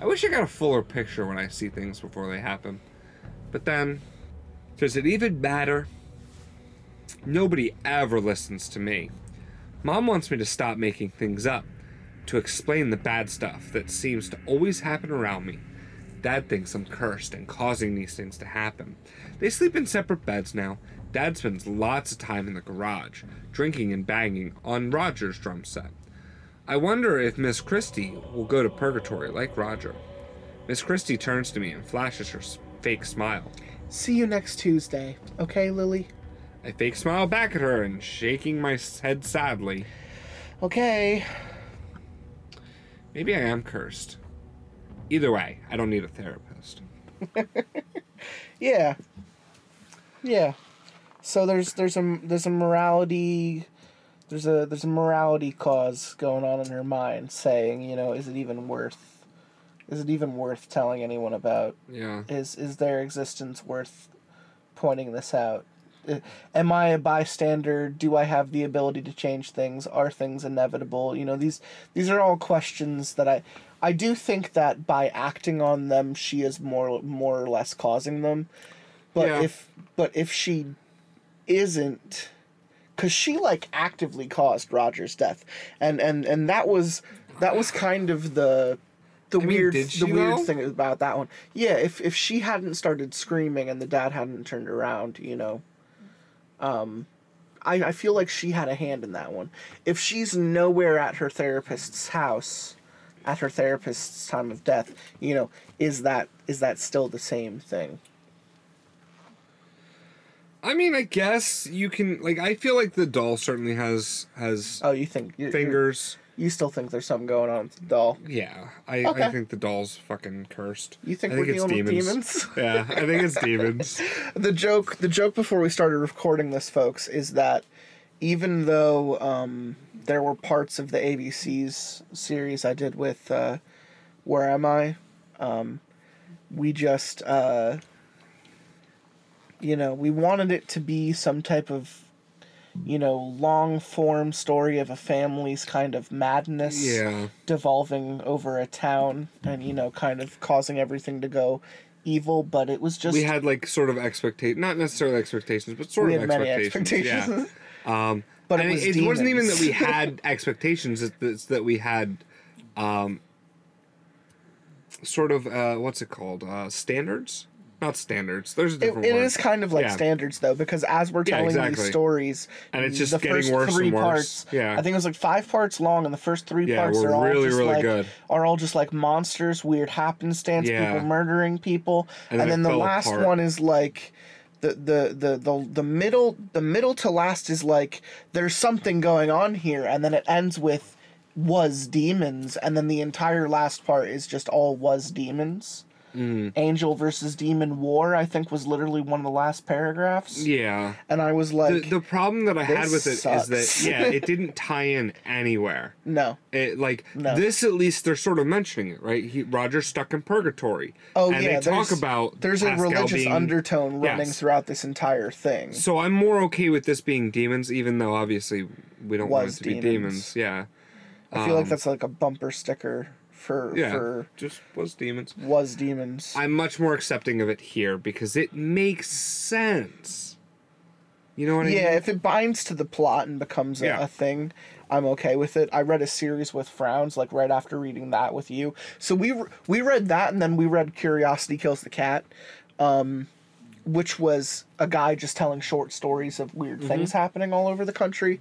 I wish I got a fuller picture when I see things before they happen. But then, does it even matter? Nobody ever listens to me. Mom wants me to stop making things up, to explain the bad stuff that seems to always happen around me. Dad thinks I'm cursed and causing these things to happen. They sleep in separate beds now. Dad spends lots of time in the garage, drinking and banging on Roger's drum set. I wonder if Miss Christie will go to purgatory like Roger. Miss Christie turns to me and flashes her fake smile. See you next Tuesday, okay, Lily? I fake smile back at her and shaking my head sadly. Okay. Maybe I am cursed. Either way, I don't need a therapist. [LAUGHS] Yeah. Yeah. So there's there's a there's a morality there's a there's a morality cause going on in her mind saying, you know, is it even worth is it even worth telling anyone about? Yeah. Is is their existence worth pointing this out? Am I a bystander? Do I have the ability to change things? Are things inevitable? You know, these these are all questions that I I do think that by acting on them she is more more or less causing them. But Yeah. if but if she isn't cuz she like actively caused Roger's death. And and and that was that was kind of the the I weird the weird thing about that one. Yeah, if if she hadn't started screaming and the dad hadn't turned around, you know, um, I I feel like she had a hand in that one. If she's nowhere at her therapist's house, at her therapist's time of death, you know, is that is that still the same thing? I mean, I guess you can like. I feel like the doll certainly has has Oh, you think you fingers. You still think there's something going on with the doll? Yeah, I, Okay. I think the doll's fucking cursed. You think I we're it's dealing with demons? [LAUGHS] yeah, I think it's demons. [LAUGHS] the joke the joke before we started recording this folks is that even though um, there were parts of the abc's series i did with uh, where am i um, we just uh, you know, we wanted it to be some type of, you know, long form story of a family's kind of madness Yeah. devolving over a town and, you know, kind of causing everything to go evil, but it was just. we had like sort of expectation, not necessarily expectations, but sort of expectations. expectations. Yeah. [LAUGHS] Um, But it was it, wasn't even that we [LAUGHS] had expectations; it's, it's that we had, um, sort of uh, what's it called? Uh, standards? Not standards. There's a different it word. is kind of like Yeah. standards though, because as we're Yeah, telling exactly. these stories, And it's just the getting first worse three and worse. parts. Yeah. I think it was like five parts long, and the first three Yeah, parts are all really, just really like good. are all just like monsters, weird happenstance, Yeah. people murdering people, And and, then then the last apart. one is like. The, the the the the middle the middle to last is like there's something going on here and then it ends with was demons and then the entire last part is just all was demons Mm. angel versus demon war i think was literally one of the last paragraphs yeah. and i was like the problem that I had with it is sucks. that yeah, it [LAUGHS] didn't tie in anywhere. no It like No. this at least they're sort of mentioning it, right? He Roger's stuck in purgatory. oh and yeah they talk about there's a religious being- undertone running Yes. throughout this entire thing So I'm more okay with this being demons, even though obviously we don't want it Was to be demons. demons. Yeah. i feel like um, that's like a bumper sticker for Yeah. for Just was demons. was demons I'm much more accepting of it here because it makes sense. You know what I mean? yeah if it binds to the plot and becomes a, Yeah. a thing i'm okay with it i read a series with frowns like right after reading that with you so we re- we read that and then we read curiosity kills the cat um which was a guy just telling short stories of weird Mm-hmm. things happening all over the country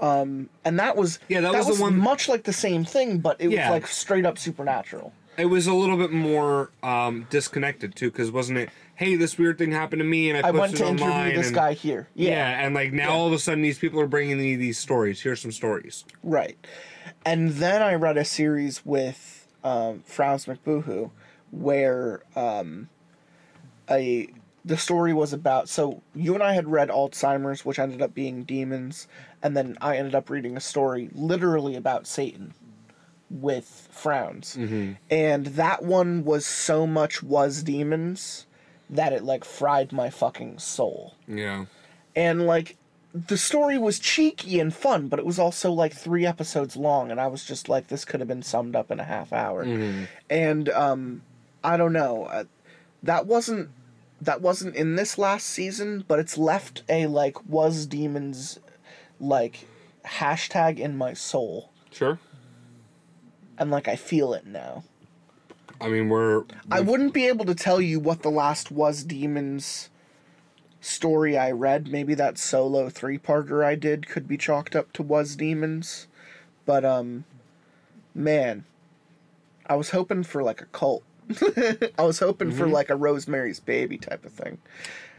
um and that was Yeah, that was the one- much like the same thing but it Yeah. was like straight up supernatural It was a little bit more um, disconnected too, because wasn't it? Hey, this weird thing happened to me, and I, i went to online. interview this and, guy here Yeah. yeah and like now all of a sudden these people are bringing me these stories. Here's some stories. Right. And then I read a series with um, Franz McBoohoo where um, a the story was about so you and I had read Alzheimer's, which ended up being demons, and then I ended up reading a story literally about Satan with Frowns. And that one was so much was demons that it like fried my fucking soul Yeah. and like the story was cheeky and fun but it was also like three episodes long and i was just like this could have been summed up in a half hour and um i don't know uh, that wasn't that wasn't in this last season but it's left a like was demons like hashtag in my soul Sure. and like i feel it now I mean, we're. I wouldn't be able to tell you what the last was demons story I read. Maybe that solo three parter I did could be chalked up to was demons. But um man, I was hoping for like a cult. [LAUGHS] I was hoping for like a Rosemary's baby type of thing.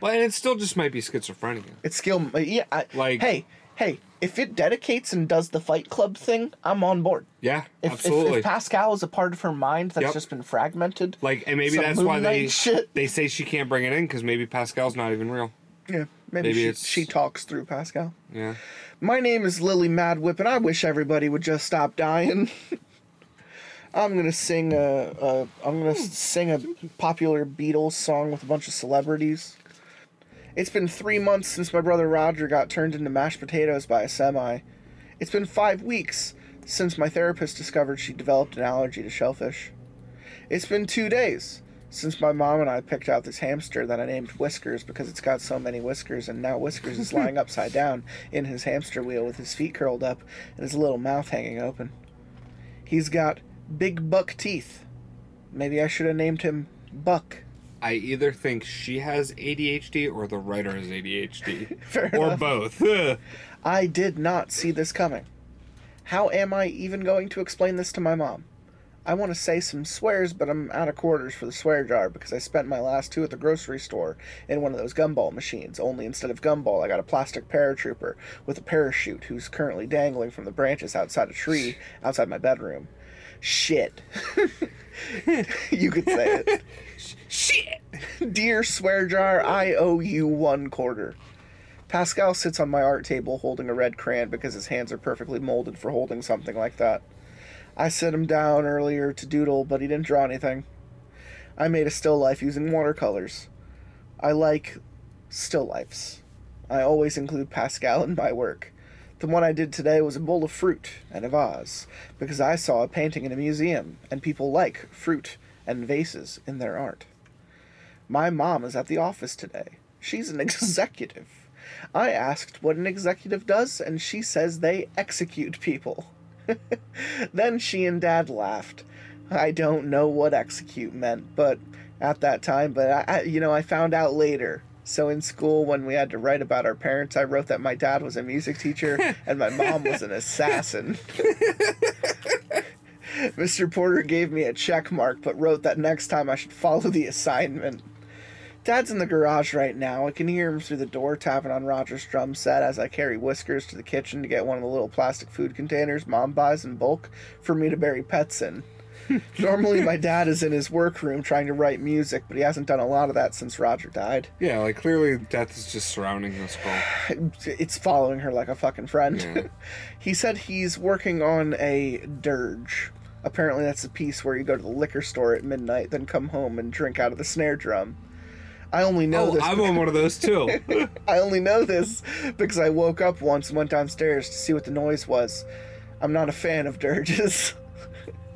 But and it still just might be schizophrenia. It's skill yeah, I, Like- hey, hey, if it dedicates and does the fight club thing, I'm on board. Yeah, If, if, absolutely. if Pascal is a part of her mind that's Yep. just been fragmented, like, and maybe that's why they shit. they say she can't bring it in because maybe Pascal's not even real. yeah, maybe, Maybe she, she talks through Pascal. Yeah. My name is Lily Madwhip, and I wish everybody would just stop dying. [LAUGHS] I'm gonna sing a, a I'm gonna hmm. sing a popular Beatles song with a bunch of celebrities. It's been three months since my brother Roger got turned into mashed potatoes by a semi. It's been five weeks since my therapist discovered she developed an allergy to shellfish. It's been two days since my mom and I picked out this hamster that I named Whiskers because it's got so many whiskers, and now Whiskers is lying [LAUGHS] upside down in his hamster wheel with his feet curled up and his little mouth hanging open. He's got big buck teeth. Maybe I should have named him Buck. I either think she has ADHD or the writer has ADHD. [LAUGHS] Fair or enough. both. [LAUGHS] I did not see this coming. How am I even going to explain this to my mom? I want to say some swears, but I'm out of quarters for the swear jar because I spent my last two at the grocery store in one of those gumball machines. Only instead of gumball, I got a plastic paratrooper with a parachute who's currently dangling from the branches outside a tree [LAUGHS] outside my bedroom. Shit. [LAUGHS] you could say it. Shit! Dear swear jar, I owe you one quarter. Pascal sits on my art table holding a red crayon because his hands are perfectly molded for holding something like that. I set him down earlier to doodle, but he didn't draw anything. I made a still life using watercolors. I like Still lifes. I always include Pascal in my work. The one I did today was a bowl of fruit and a vase, because I saw a painting in a museum, and people like fruit and vases in their art. My mom is at the office today. She's an [LAUGHS] executive. I asked what an executive does, and she says they execute people. [LAUGHS] then she and dad laughed. I don't know what execute meant, but at that time, but I, you know, I found out later. So in school, when we had to write about our parents, I wrote that my dad was a music teacher [LAUGHS] and my mom was an assassin. [LAUGHS] Mr. Porter gave me a check mark, but wrote that next time I should follow the assignment. Dad's in the garage right now. I can hear him through the door tapping on Roger's drum set as I carry Whiskers to the kitchen to get one of the little plastic food containers Mom buys in bulk for me to bury pets in. [LAUGHS] Normally, my dad is in his workroom trying to write music, but he hasn't done a lot of that since Roger died. Yeah, like clearly death is just surrounding this girl. [SIGHS] It's following her like a fucking friend. Yeah. [LAUGHS] he said he's working on a dirge. Apparently, that's a piece where you go to the liquor store at midnight, then come home and drink out of the snare drum. I only know Oh, this. I'm on one of those too. [LAUGHS] I only know this because I woke up once and went downstairs to see what the noise was. I'm not a fan of dirges.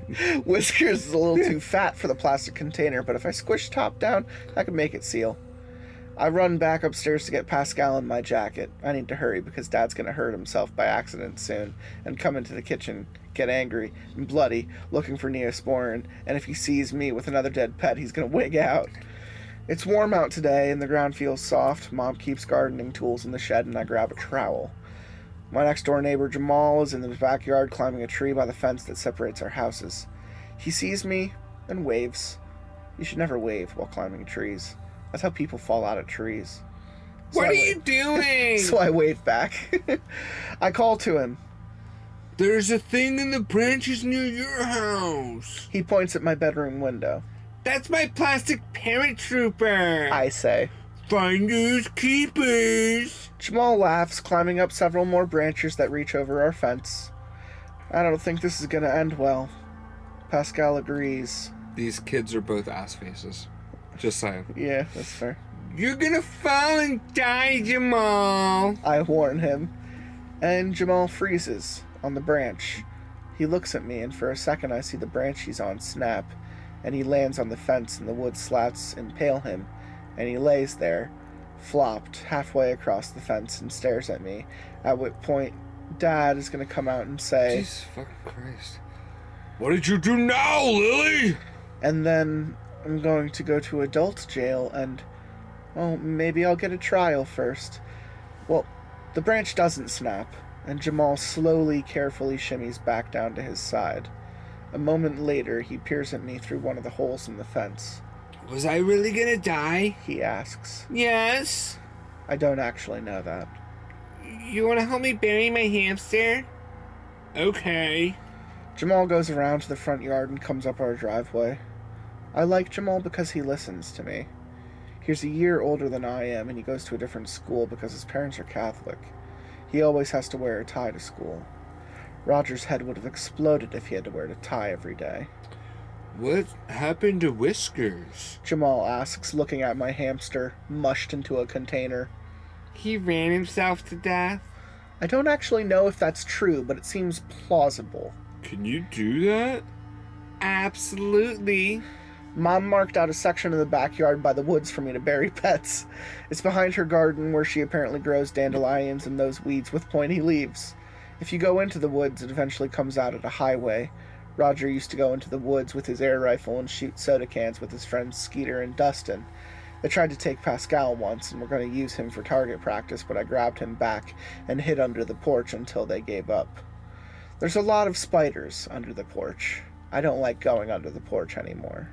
[LAUGHS] Whiskers is a little too fat for the plastic container, but if I squish top down, I can make it seal. I run back upstairs to get Pascal in my jacket. I need to hurry because Dad's gonna hurt himself by accident soon and come into the kitchen, get angry and bloody, looking for Neosporin, and if he sees me with another dead pet, he's gonna wig out. It's warm out today and the ground feels soft. Mom keeps gardening tools in the shed and I grab a trowel. My next door neighbor Jamal is in the backyard climbing a tree by the fence that separates our houses. He sees me and waves. You should never wave while climbing trees. That's how people fall out of trees. So what I are wave- you [LAUGHS] doing? So I wave back. [LAUGHS] I call to him. There's a thing in the branches near your house. He points at my bedroom window. That's my plastic paratrooper. I say. Finders keepers. Jamal laughs, climbing up several more branches that reach over our fence. I don't think this is gonna end well. Pascal agrees. These kids are both ass faces. Just saying. Yeah, that's fair. You're gonna fall and die, Jamal. I warn him. And Jamal freezes on the branch. He looks at me, and for a second I see the branch he's on snap, and he lands on the fence, and the wood slats impale him, and he lays there, flopped halfway across the fence, and stares at me. At which point, Dad is going to come out and say, Jesus fucking Christ. What did you do now, Lily? and then I'm going to go to adult jail, and oh, maybe I'll get a trial first. Well, the branch doesn't snap, and Jamal slowly, carefully shimmies back down to his side. A moment later, he peers at me through one of the holes in the fence. Was I really gonna die? He asks. Yes. I don't actually know that. You wanna help me bury my hamster? Okay. Jamal goes around to the front yard and comes up our driveway. I like Jamal because he listens to me. He's a year older than I am, and he goes to a different school because his parents are Catholic. He always has to wear a tie to school. Roger's head would have exploded if he had to wear a tie every day. What happened to Whiskers? Jamal asks, looking at my hamster, mushed into a container. He ran himself to death? I don't actually know if that's true, but it seems plausible. Can you do that? Absolutely. Mom marked out a section of the backyard by the woods for me to bury pets. It's behind her garden where she apparently grows dandelions and those weeds with pointy leaves. If you go into the woods, it eventually comes out at a highway. Roger used to go into the woods with his air rifle and shoot soda cans with his friends Skeeter and Dustin. They tried to take Pascal once and were going to use him for target practice, but I grabbed him back and hid under the porch until they gave up. There's a lot of spiders under the porch. I don't like going under the porch anymore.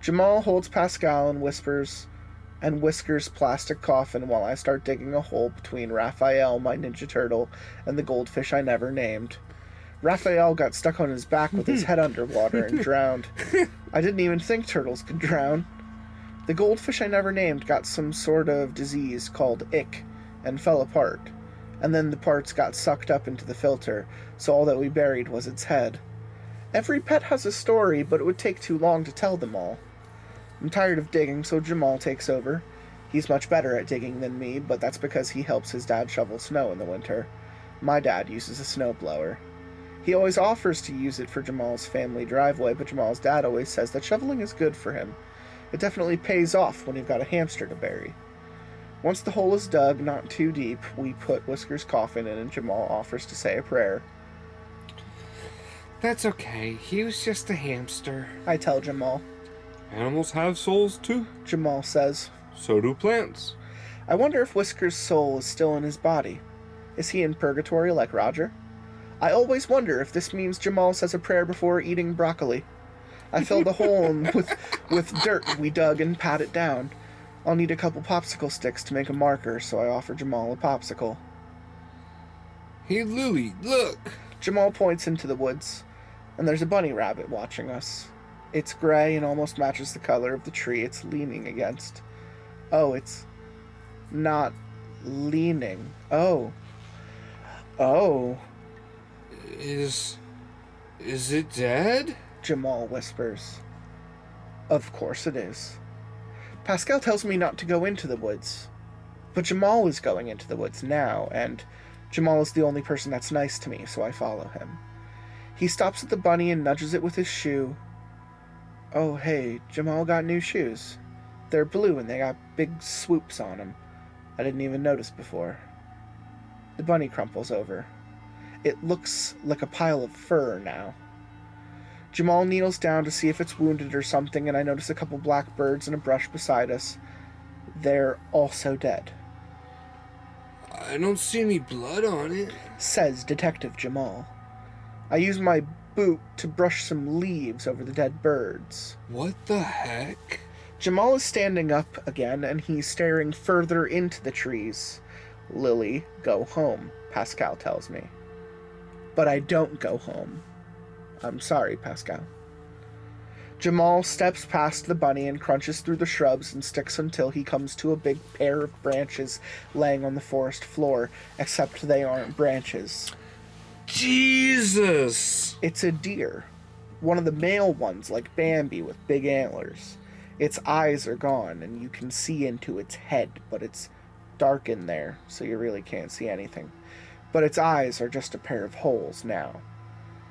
Jamal holds Pascal and whispers and whiskers plastic coffin while I start digging a hole between Raphael, my Ninja Turtle, and the goldfish I never named. Raphael got stuck on his back with his hmm. head underwater and [LAUGHS] drowned. I didn't even think turtles could drown. The goldfish I never named got some sort of disease called ick and fell apart. And then the parts got sucked up into the filter, so all that we buried was its head. Every pet has a story, but it would take too long to tell them all. I'm tired of digging, so Jamal takes over. He's much better at digging than me, but that's because he helps his dad shovel snow in the winter. My dad uses a snowblower. He always offers to use it for Jamal's family driveway, but Jamal's dad always says that shoveling is good for him. It definitely pays off when you've got a hamster to bury. Once the hole is dug, not too deep, we put Whisker's coffin in and Jamal offers to say a prayer. That's okay. He was just a hamster. I tell Jamal. Animals have souls too. Jamal says, So do plants. I wonder if Whisker's soul is still in his body. Is he in purgatory like Roger? I always wonder if this means Jamal says a prayer before eating broccoli. I fill the hole in with, with dirt we dug and pat it down. I'll need a couple popsicle sticks to make a marker, so I offer Jamal a popsicle. Hey, Lily, look. Jamal points into the woods, and there's a bunny rabbit watching us. It's gray and almost matches the color of the tree it's leaning against. Oh, it's not leaning. Oh. Oh, Is. Is it dead? Jamal whispers. Of course it is. Pascal tells me not to go into the woods. But Jamal is going into the woods now, and Jamal is the only person that's nice to me, so I follow him. He stops at the bunny and nudges it with his shoe. Oh, hey, Jamal got new shoes. They're blue and they got big swoops on them. I didn't even notice before. The bunny crumples over. It looks like a pile of fur now. Jamal kneels down to see if it's wounded or something, and I notice a couple black birds in a brush beside us. They're also dead, I don't see any blood on it. says Detective Jamal. I use my boot to brush some leaves over the dead birds. What the heck? Jamal is standing up again, and he's staring further into the trees. Lily, go home, Pascal tells me. But I don't go home. I'm sorry, Pascal. Jamal steps past the bunny and crunches through the shrubs and sticks until he comes to a big pair of branches laying on the forest floor, except they aren't branches. Jesus! It's a deer. One of the male ones, like Bambi, with big antlers. Its eyes are gone, and you can see into its head, but it's dark in there, so you really can't see anything. But its eyes are just a pair of holes now.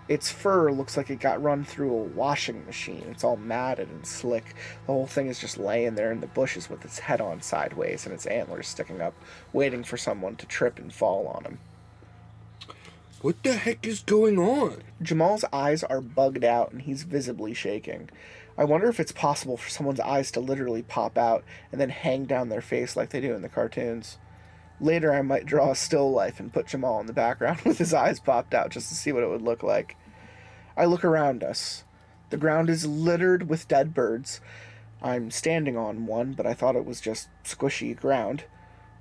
Its fur looks like it got run through a washing machine. It's all matted and slick. The whole thing is just laying there in the bushes with its head on sideways and its antlers sticking up, waiting for someone to trip and fall on him. What the heck is going on? Jamal's eyes are bugged out and he's visibly shaking. I wonder if it's possible for someone's eyes to literally pop out and then hang down their face like they do in the cartoons. Later, I might draw a still life and put Jamal in the background [LAUGHS] with his eyes popped out just to see what it would look like. I look around us. The ground is littered with dead birds. I'm standing on one, but I thought it was just squishy ground.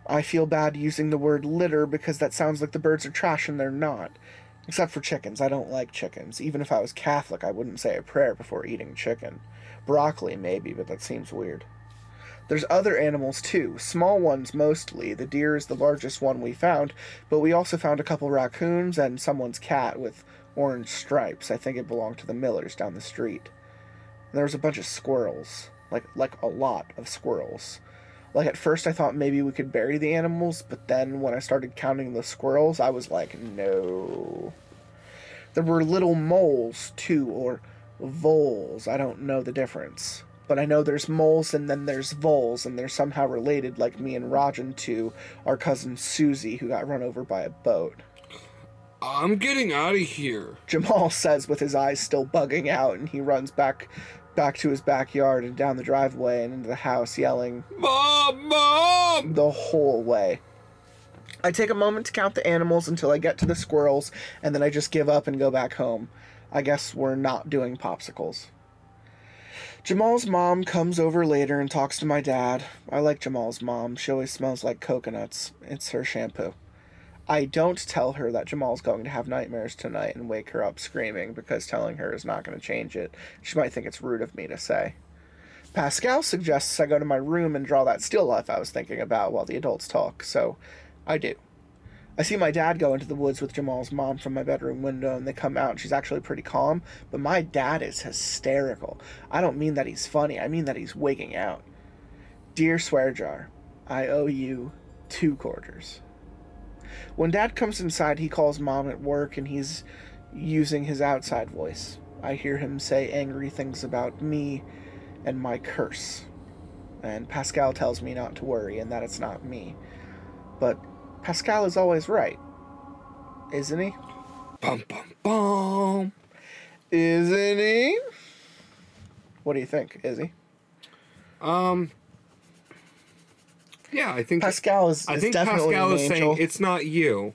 I feel bad using the word litter because that sounds like the birds are trash and they're not. Except for chickens. I don't like chickens. Even if I was Catholic, I wouldn't say a prayer before eating chicken. Broccoli, maybe, but that seems weird. There's other animals too, small ones mostly. The deer is the largest one we found, but we also found a couple raccoons and someone's cat with orange stripes. I think it belonged to the Millers down the street. And there was a bunch of squirrels, like like a lot of squirrels. Like at first I thought maybe we could bury the animals, but then when I started counting the squirrels, I was like, no. There were little moles too, or voles. I don't know the difference. But I know there's moles and then there's voles, and they're somehow related, like me and Roger to our cousin Susie, who got run over by a boat. I'm getting out of here. Jamal says with his eyes still bugging out, and he runs back back to his backyard and down the driveway and into the house yelling Mom! Mom! the whole way. I take a moment to count the animals until I get to the squirrels, and then I just give up and go back home. I guess we're not doing popsicles. Jamal's mom comes over later and talks to my dad. I like Jamal's mom. She always smells like coconuts. It's her shampoo. I don't tell her that Jamal's going to have nightmares tonight and wake her up screaming because telling her is not going to change it. She might think it's rude of me to say. Pascal suggests I go to my room and draw that still life I was thinking about while the adults talk, so I do. I see my dad go into the woods with Jamal's mom from my bedroom window, and they come out, and she's actually pretty calm, but my dad is hysterical. I don't mean that he's funny, I mean that he's wigging out. Dear Swear Jar, I owe you two quarters. When dad comes inside, he calls mom at work and he's using his outside voice. I hear him say angry things about me and my curse. And Pascal tells me not to worry and that it's not me. But Pascal is always right. Isn't he? Bum bum bum. Isn't he? What do you think? Is he? Um. Yeah, I think Pascal is, I is think definitely Pascal an is angel. saying it's not you.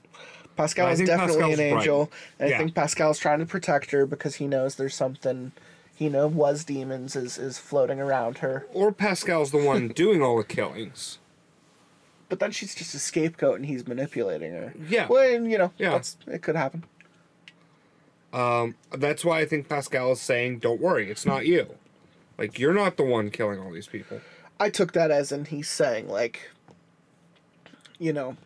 Pascal I is think definitely Pascal's an right. angel, and I Yeah. think Pascal's trying to protect her because he knows there's something he know was demons is is floating around her. Or Pascal's the one [LAUGHS] doing all the killings. But then she's just a scapegoat, and he's manipulating her. Yeah. Well, and, you know, Yeah. that's it could happen. Um, that's why I think Pascal is saying, "Don't worry, it's not you. Like you're not the one killing all these people." I took that as in he's saying like, you know,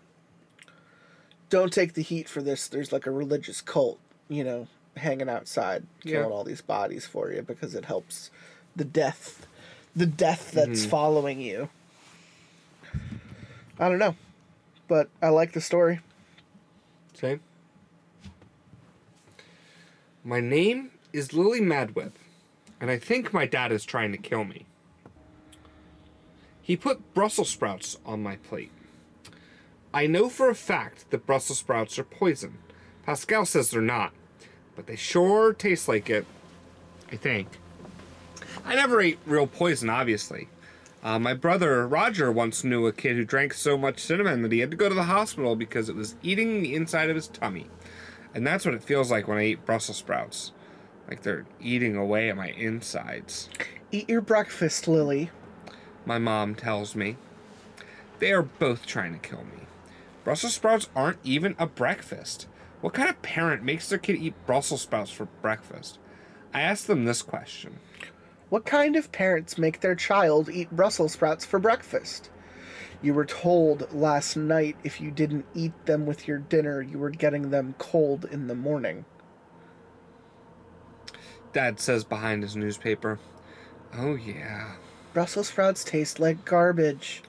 don't take the heat for this. There's like a religious cult, you know, hanging outside killing Yeah. all these bodies for you because it helps the death, the death that's following you. I don't know, but I like the story. Same. My name is Lily Madwhip, and I think my dad is trying to kill me. He put Brussels sprouts on my plate. I know for a fact that Brussels sprouts are poison. Pascal says they're not, but they sure taste like it. I think. I never ate real poison, obviously. Uh, my brother Roger once knew a kid who drank so much cinnamon that he had to go to the hospital because it was eating the inside of his tummy. And that's what it feels like when I eat Brussels sprouts. Like they're eating away at my insides. Eat your breakfast, Lily. My mom tells me. They are both trying to kill me. Brussels sprouts aren't even a breakfast. What kind of parent makes their kid eat Brussels sprouts for breakfast? I asked them this question. What kind of parents make their child eat Brussels sprouts for breakfast? You were told last night if you didn't eat them with your dinner, you were getting them cold in the morning. Dad says behind his newspaper. Oh, yeah. Brussels sprouts taste like garbage.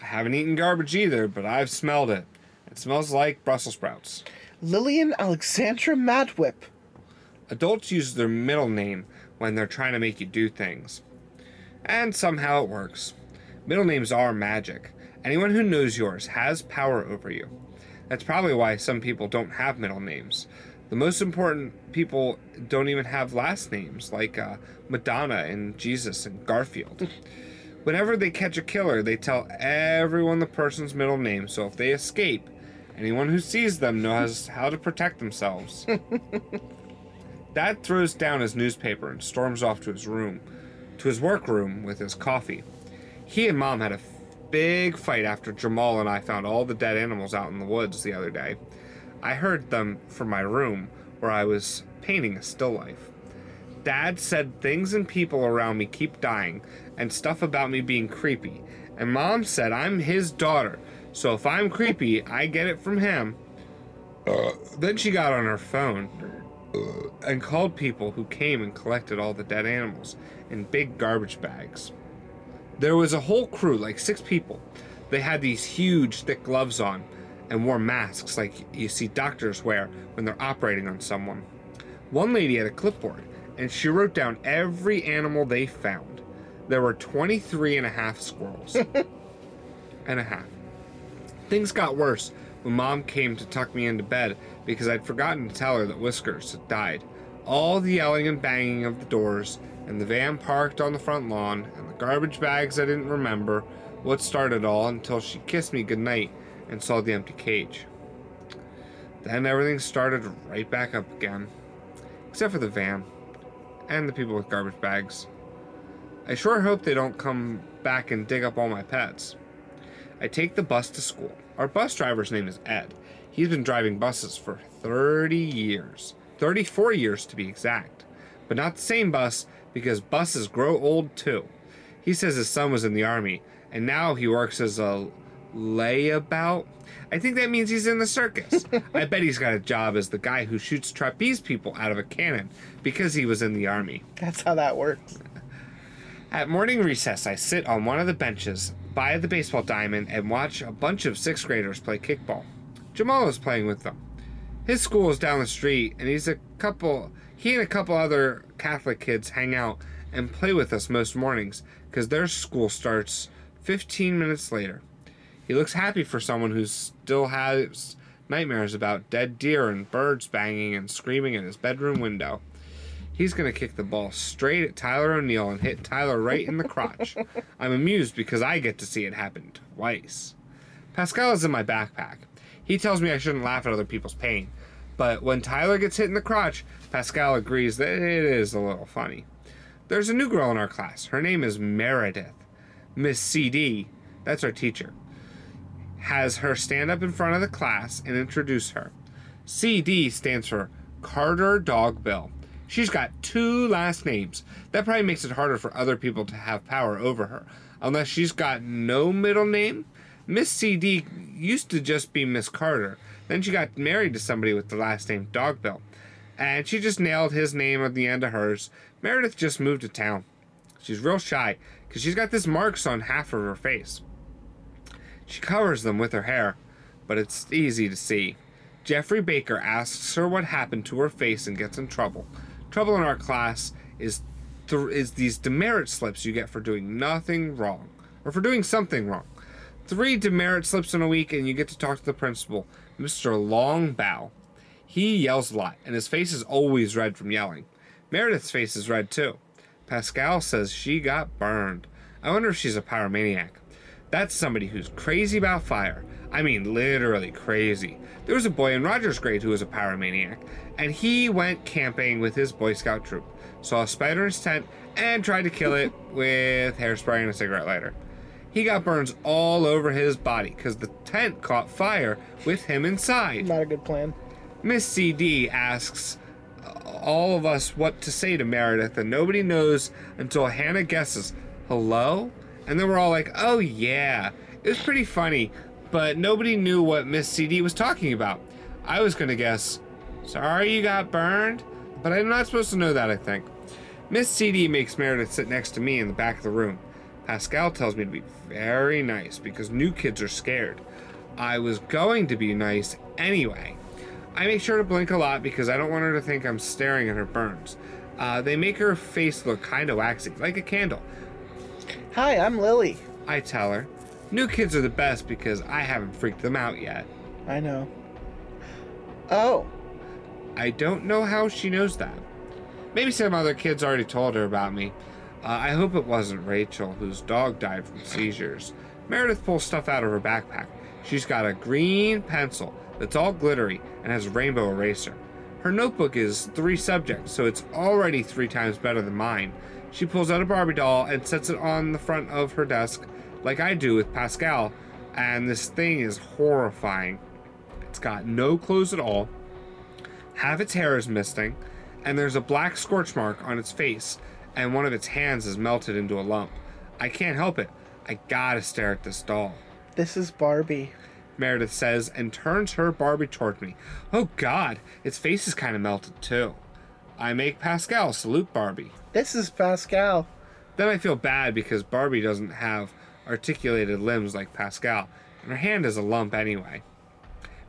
I haven't eaten garbage either, but I've smelled it. It smells like Brussels sprouts. Lillian Alexandra Madwhip. Adults use their middle name when they're trying to make you do things. And somehow it works. Middle names are magic. Anyone who knows yours has power over you. That's probably why some people don't have middle names. The most important people don't even have last names, like uh, Madonna and Jesus and Garfield. [LAUGHS] Whenever they catch a killer, they tell everyone the person's middle name, so if they escape, anyone who sees them knows how to protect themselves. [LAUGHS] Dad throws down his newspaper and storms off to his room, to his workroom with his coffee. He and Mom had a big fight after Jamal and I found all the dead animals out in the woods the other day. I heard them from my room where I was painting a still life. Dad said things and people around me keep dying and stuff about me being creepy. And Mom said I'm his daughter, so if I'm creepy, I get it from him. Uh, then she got on her phone and called people who came and collected all the dead animals in big garbage bags. There was a whole crew, like six people. They had these huge, thick gloves on and wore masks like you see doctors wear when they're operating on someone. One lady had a clipboard and she wrote down every animal they found. There were 23 and a half squirrels. [LAUGHS] and a half. Things got worse when mom came to tuck me into bed because I'd forgotten to tell her that Whiskers had died. All the yelling and banging of the doors, and the van parked on the front lawn, and the garbage bags I didn't remember what started all until she kissed me goodnight and saw the empty cage. Then everything started right back up again, except for the van and the people with garbage bags. I sure hope they don't come back and dig up all my pets. I take the bus to school. Our bus driver's name is Ed. He's been driving buses for 30 years. 34 years to be exact. But not the same bus because buses grow old too. He says his son was in the army and now he works as a layabout. I think that means he's in the circus. [LAUGHS] I bet he's got a job as the guy who shoots trapeze people out of a cannon because he was in the army. That's how that works. At morning recess, I sit on one of the benches by the baseball diamond and watch a bunch of sixth graders play kickball. Jamal is playing with them. His school is down the street, and he's a couple. He and a couple other Catholic kids hang out and play with us most mornings because their school starts 15 minutes later. He looks happy for someone who still has nightmares about dead deer and birds banging and screaming in his bedroom window. He's going to kick the ball straight at Tyler O'Neill and hit Tyler right in the crotch. [LAUGHS] I'm amused because I get to see it happen twice. Pascal is in my backpack. He tells me I shouldn't laugh at other people's pain. But when Tyler gets hit in the crotch, Pascal agrees that it is a little funny. There's a new girl in our class. Her name is Meredith. Miss CD, that's our teacher, has her stand up in front of the class and introduce her. CD stands for Carter Dog Bill. She's got two last names. That probably makes it harder for other people to have power over her. Unless she's got no middle name. Miss CD used to just be Miss Carter. Then she got married to somebody with the last name Dogbill. And she just nailed his name at the end of hers. Meredith just moved to town. She's real shy because she's got this marks on half of her face. She covers them with her hair, but it's easy to see. Jeffrey Baker asks her what happened to her face and gets in trouble. Trouble in our class is th- is these demerit slips you get for doing nothing wrong or for doing something wrong. Three demerit slips in a week and you get to talk to the principal, Mr. Longbow. He yells a lot and his face is always red from yelling. Meredith's face is red too. Pascal says she got burned. I wonder if she's a pyromaniac. That's somebody who's crazy about fire. I mean, literally crazy. There was a boy in Roger's grade who was a pyromaniac, and he went camping with his Boy Scout troop, saw a spider in his tent, and tried to kill it [LAUGHS] with hairspray and a cigarette lighter. He got burns all over his body because the tent caught fire with him inside. Not a good plan. Miss CD asks all of us what to say to Meredith, and nobody knows until Hannah guesses, hello? And then we're all like, oh yeah. It was pretty funny, but nobody knew what Miss CD was talking about. I was gonna guess, sorry you got burned? But I'm not supposed to know that, I think. Miss CD makes Meredith sit next to me in the back of the room. Pascal tells me to be very nice because new kids are scared. I was going to be nice anyway. I make sure to blink a lot because I don't want her to think I'm staring at her burns. Uh, they make her face look kind of waxy, like a candle. Hi, I'm Lily. I tell her. New kids are the best because I haven't freaked them out yet. I know. Oh, I don't know how she knows that. Maybe some other kids already told her about me. Uh, I hope it wasn't Rachel, whose dog died from seizures. Meredith pulls stuff out of her backpack. She's got a green pencil that's all glittery and has a rainbow eraser. Her notebook is three subjects, so it's already three times better than mine. She pulls out a Barbie doll and sets it on the front of her desk, like I do with Pascal, and this thing is horrifying. It's got no clothes at all, half its hair is missing, and there's a black scorch mark on its face, and one of its hands is melted into a lump. I can't help it. I gotta stare at this doll. this is Barbie. Meredith says and turns her Barbie toward me. Oh god, its face is kind of melted too. I make Pascal salute Barbie. This is Pascal. Then I feel bad because Barbie doesn't have articulated limbs like Pascal, and her hand is a lump anyway.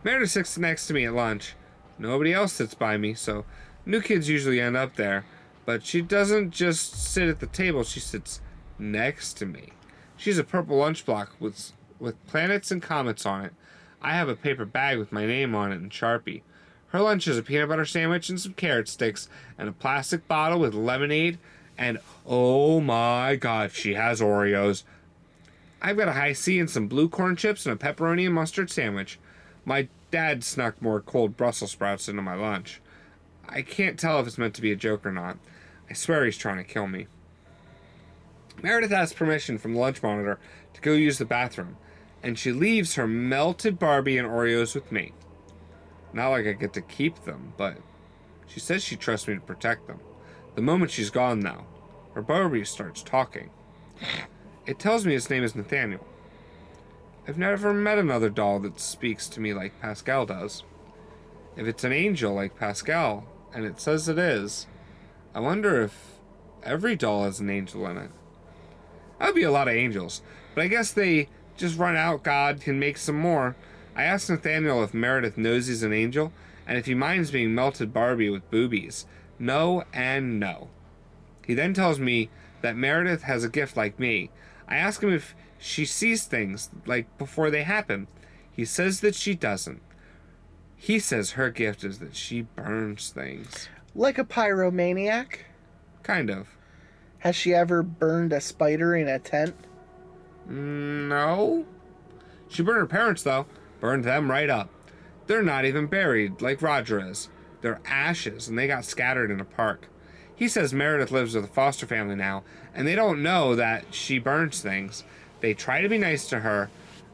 Meredith sits next to me at lunch. Nobody else sits by me, so new kids usually end up there. But she doesn't just sit at the table, she sits next to me. She's a purple lunch block with with planets and comets on it. I have a paper bag with my name on it and Sharpie. Her lunch is a peanut butter sandwich and some carrot sticks and a plastic bottle with lemonade and oh my god, she has Oreos. I've got a Hi-C and some blue corn chips and a pepperoni and mustard sandwich. My dad snuck more cold Brussels sprouts into my lunch. I can't tell if it's meant to be a joke or not. I swear he's trying to kill me. Meredith asks permission from the lunch monitor to go use the bathroom, and she leaves her melted Barbie and Oreos with me. Not like I get to keep them, but she says she trusts me to protect them. The moment she's gone, though, her Barbie starts talking. It tells me its name is Nathaniel. I've never met another doll that speaks to me like Pascal does. If it's an angel like Pascal, and it says it is, I wonder if every doll has an angel in it. That would be a lot of angels. But I guess they just run out. God can make some more. I asked Nathaniel if Meredith knows he's an angel, and if he minds being melted Barbie with boobies. No and no. He then tells me that Meredith has a gift like me. I ask him if she sees things like before they happen. He says that she doesn't. He says her gift is that she burns things. Like a pyromaniac? Kind of. Has she ever burned a spider in a tent? No. She burned her parents, though. Burned them right up. They're not even buried like Roger is. They're ashes, and they got scattered in a park. He says Meredith lives with a foster family now, and they don't know that she burns things. They try to be nice to her,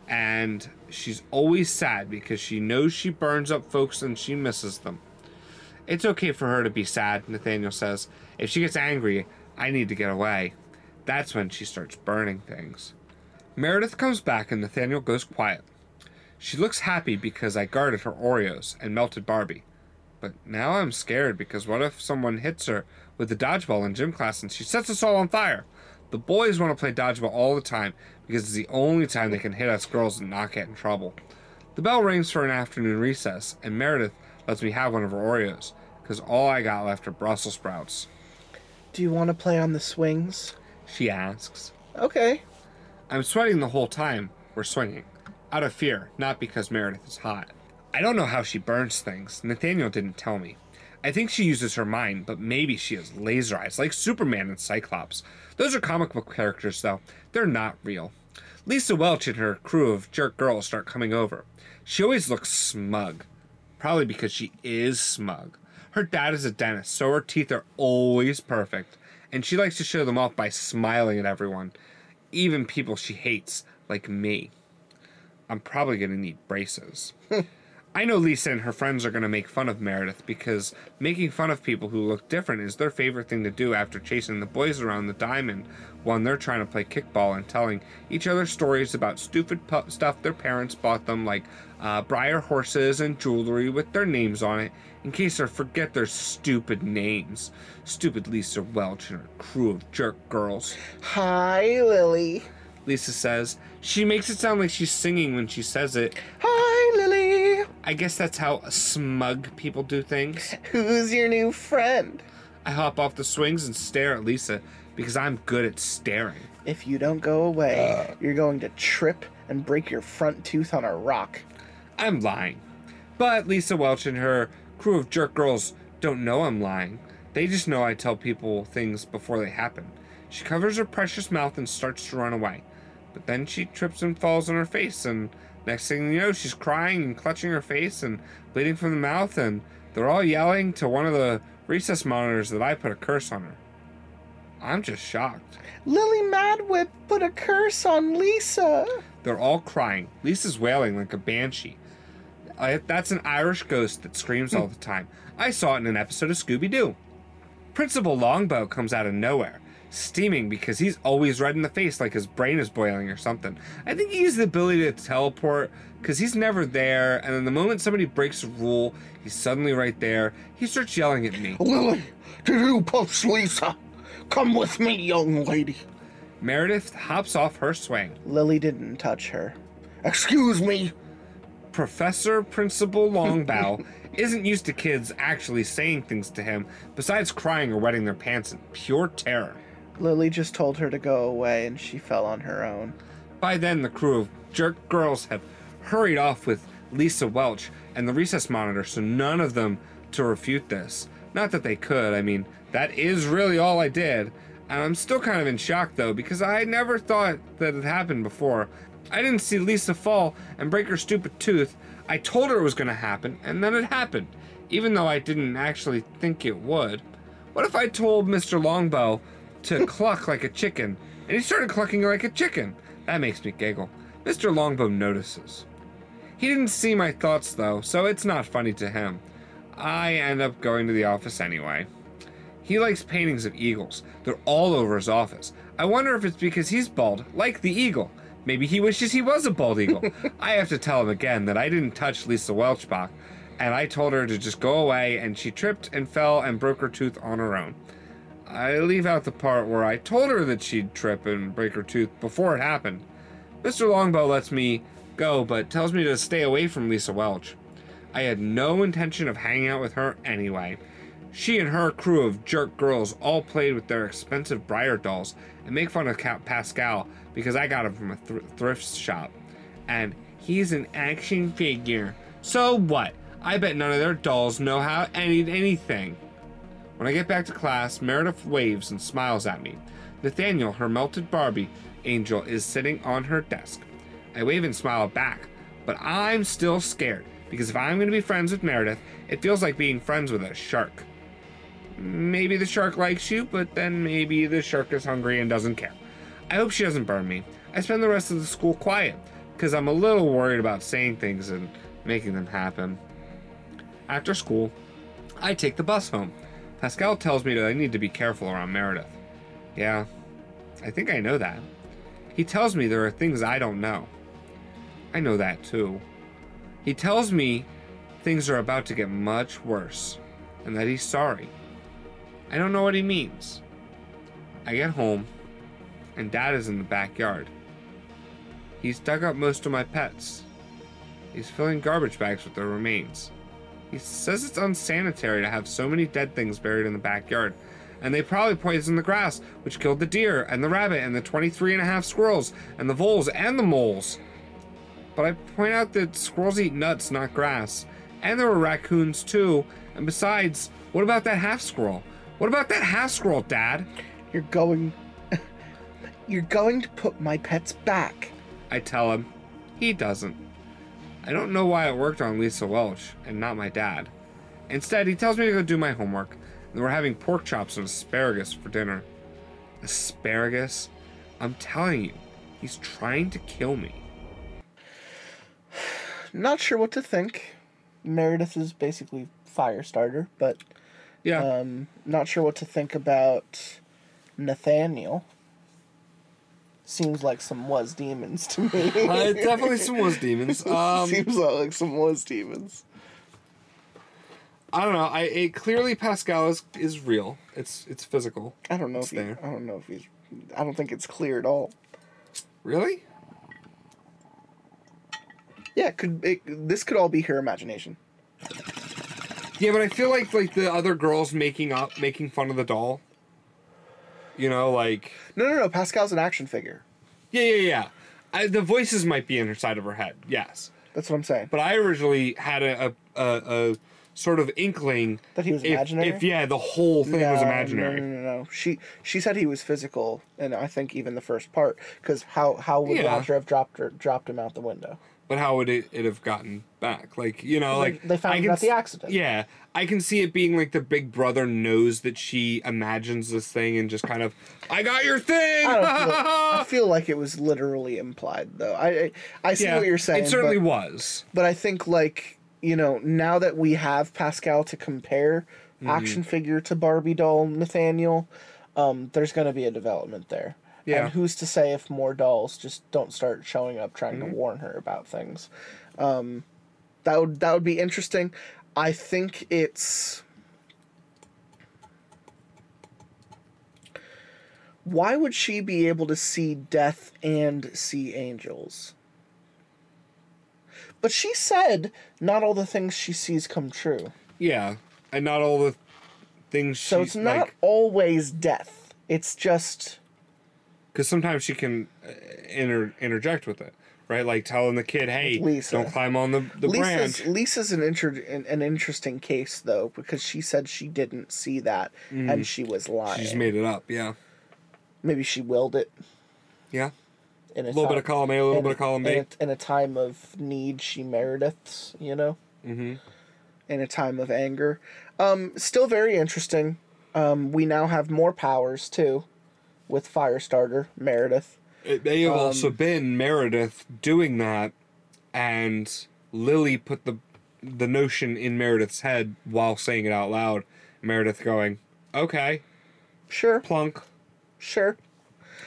and she's always sad because she knows she burns up folks and she misses them. It's okay for her to be sad, Nathaniel says. If she gets angry, I need to get away. That's when she starts burning things. Meredith comes back and Nathaniel goes quiet. She looks happy because I guarded her Oreos and melted Barbie. But now I'm scared because what if someone hits her with the dodgeball in gym class and she sets us all on fire? The boys want to play dodgeball all the time because it's the only time they can hit us girls and not get in trouble. The bell rings for an afternoon recess, and Meredith lets me have one of her Oreos because all I got left are Brussels sprouts. Do you want to play on the swings? She asks. Okay. I'm sweating the whole time we're swinging. Out of fear, not because Meredith is hot. I don't know how she burns things. Nathaniel didn't tell me. I think she uses her mind, but maybe she has laser eyes, like Superman and Cyclops. Those are comic book characters, though. They're not real. Lisa Welch and her crew of jerk girls start coming over. She always looks smug. Probably because she is smug. Her dad is a dentist, so her teeth are always perfect. And she likes to show them off by smiling at everyone, even people she hates, like me. I'm probably to need braces. [LAUGHS] I know Lisa and her friends are going to make fun of Meredith because making fun of people who look different is their favorite thing to do after chasing the boys around the diamond when they're trying to play kickball and telling each other stories about stupid pu- stuff their parents bought them, like uh, Breyer horses and jewelry with their names on it, in case they forget their stupid names. Stupid Lisa Welch and her crew of jerk girls. Hi, Lily. Lisa says. She makes it sound like she's singing when she says it. Hi. I guess that's how smug people do things. [LAUGHS] Who's your new friend? I hop off the swings and stare at Lisa because I'm good at staring. If you don't go away, uh. you're going to trip and break your front tooth on a rock. I'm lying. But Lisa Welch and her crew of jerk girls don't know I'm lying. They just know I tell people things before they happen. She covers her precious mouth and starts to run away. But then she trips and falls on her face, and next thing you know, she's crying and clutching her face and bleeding from the mouth, and they're all yelling to one of the recess monitors that I put a curse on her. I'm just shocked. Lily Madwhip put a curse on Lisa. They're all crying. Lisa's wailing like a banshee. I, that's an Irish ghost that screams all the time. I saw it in an episode of Scooby Doo. Principal Longbow comes out of nowhere, steaming because he's always red in the face like his brain is boiling or something. I think he has the ability to teleport because he's never there, and then the moment somebody breaks a rule, he's suddenly right there. He starts yelling at me. Lily, did you push Lisa? Come with me, young lady. Meredith hops off her swing. Lily didn't touch her. Excuse me. Professor Principal Longbow [LAUGHS] isn't used to kids actually saying things to him besides crying or wetting their pants in pure terror. Lily just told her to go away and she fell on her own. By then, the crew of jerk girls have hurried off with Lisa Welch and the recess monitor, so none of them to refute this. Not that they could, I mean, that is really all I did. And I'm still kind of in shock though, because I never thought that it happened before. I didn't see Lisa fall and break her stupid tooth. I told her it was to happen, and then it happened, even though I didn't actually think it would. What if I told Mr. Longbow to cluck like a chicken, and he started clucking like a chicken? That makes me giggle. Mr. Longbow notices. He didn't see my thoughts though, so it's not funny to him. I end up going to the office anyway. He likes paintings of eagles. They're all over his office. I wonder if it's because he's bald, like the eagle. Maybe he wishes he was a bald eagle. [LAUGHS] I have to tell him again that I didn't touch Lisa Welchbach, and I told her to just go away, and she tripped and fell and broke her tooth on her own. I leave out the part where I told her that she'd trip and break her tooth before it happened. Mr. Longbow lets me go, but tells me to stay away from Lisa Welch. I had no intention of hanging out with her anyway. She and her crew of jerk girls all played with their expensive Breyer dolls and make fun of Ca- Pascal because I got him from a thr- thrift shop. And he's an action figure. So what? I bet none of their dolls know how any anything. When I get back to class, Meredith waves and smiles at me. Nathaniel, her melted Barbie angel, is sitting on her desk. I wave and smile back, but I'm still scared because if I'm going to be friends with Meredith, it feels like being friends with a shark. Maybe the shark likes you, but then maybe the shark is hungry and doesn't care. I hope she doesn't burn me. I spend the rest of the school quiet because I'm a little worried about saying things and making them happen. After school, I take the bus home. Pascal tells me that I need to be careful around Meredith. Yeah, I think I know that. He tells me there are things I don't know. I know that too. He tells me things are about to get much worse and that he's sorry. I don't know what he means. I get home and Dad is in the backyard. He's dug up most of my pets. He's filling garbage bags with their remains. He says it's unsanitary to have so many dead things buried in the backyard, and they probably poisoned the grass, which killed the deer and the rabbit and the 23 and a half squirrels and the voles and the moles. But I point out that squirrels eat nuts, not grass. And there were raccoons too. And besides, what about that half squirrel? What about that half squirrel, Dad? You're going. [LAUGHS] You're going to put my pets back. I tell him. He doesn't. I don't know why it worked on Lisa Welch and not my dad. Instead, he tells me to go do my homework, and we're having pork chops and asparagus for dinner. Asparagus? I'm telling you, he's trying to kill me. [SIGHS] Not sure what to think. Meredith is basically fire starter, but Yeah. um, not sure what to think about Nathaniel. Seems like some was demons to me. [LAUGHS] uh, definitely some was demons. [LAUGHS] Um, Seems like some was demons. I don't know. I it, clearly Pascal is is real. It's it's physical. I don't know It's if he, there. I don't know if he's. I don't think it's clear at all. Really? Yeah, it could it, this could all be her imagination. Yeah, but I feel like like the other girls making up making fun of the doll. You know, like No, no, no. Pascal's an action figure. yeah, yeah, yeah. I, the voices might be in her side of her head. Yes. That's what I'm saying. But I originally had a a, a, a sort of inkling That he was if, imaginary? If yeah, the whole thing was imaginary. No, no, no, no. She she said he was physical, and I think even the first part, because how how would Yeah. Roger have dropped her dropped him out the window? But how would it, it have gotten back? Like you know, like they found I it can at the accident. Yeah, I can see it being like the big brother knows that she imagines this thing and just kind of, I got your thing. I feel. [LAUGHS] I feel like it was literally implied, though. I I, I see yeah, what you're saying. It certainly but, was. but I think like you know now that we have Pascal to compare Mm-hmm. action figure to Barbie doll Nathaniel, um, there's going to be a development there. Yeah. And who's to say if more dolls just don't start showing up trying Mm-hmm. to warn her about things? Um, that would that would be interesting. I think it's. Why would she be able to see death and see angels? But she said not all the things she sees come true. Yeah, and not all the things. She So it's not like always death. It's just because sometimes she can uh, inter- interject with it, right? Like telling the kid, "Hey, Lisa. don't climb on the the Lisa's branch." Lisa's an inter- an, an interesting case though because she said she didn't see that and she was lying. Mm. She's made it up. Yeah, Maybe she willed it yeah. in a, little bit of column A, a little bit of column B. In a, in a time of need, she Meredith's. You know. Mm-hmm. In a time of anger, um, still very interesting. Um, we now have more powers too, with Firestarter Meredith. It may have Um, also been Meredith doing that, and Lily put the the notion in Meredith's head while saying it out loud. Meredith going, "Okay, Sure, plunk." sure.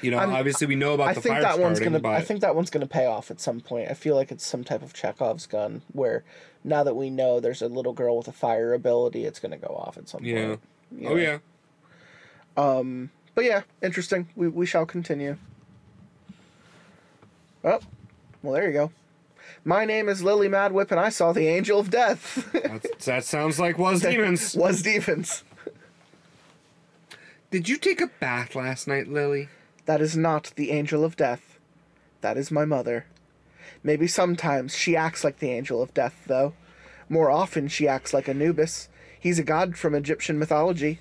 You know, I'm- obviously we know about I the think fire that one's gonna. but I think that one's gonna pay off at some point. I feel like it's some type of Chekhov's gun where now that we know there's a little girl with a fire ability, it's gonna go off at some yeah. point. you Oh know? yeah. But yeah, interesting. We we shall continue. Oh, well there you go. My name is Lily Madwhip, and I saw the Angel of Death. That's, that sounds like was demons. Was Demons. Did you take a bath last night, Lily? That is not the Angel of Death. That is my mother. Maybe sometimes she acts like the Angel of Death, though. More often she acts like Anubis. He's a god from Egyptian mythology.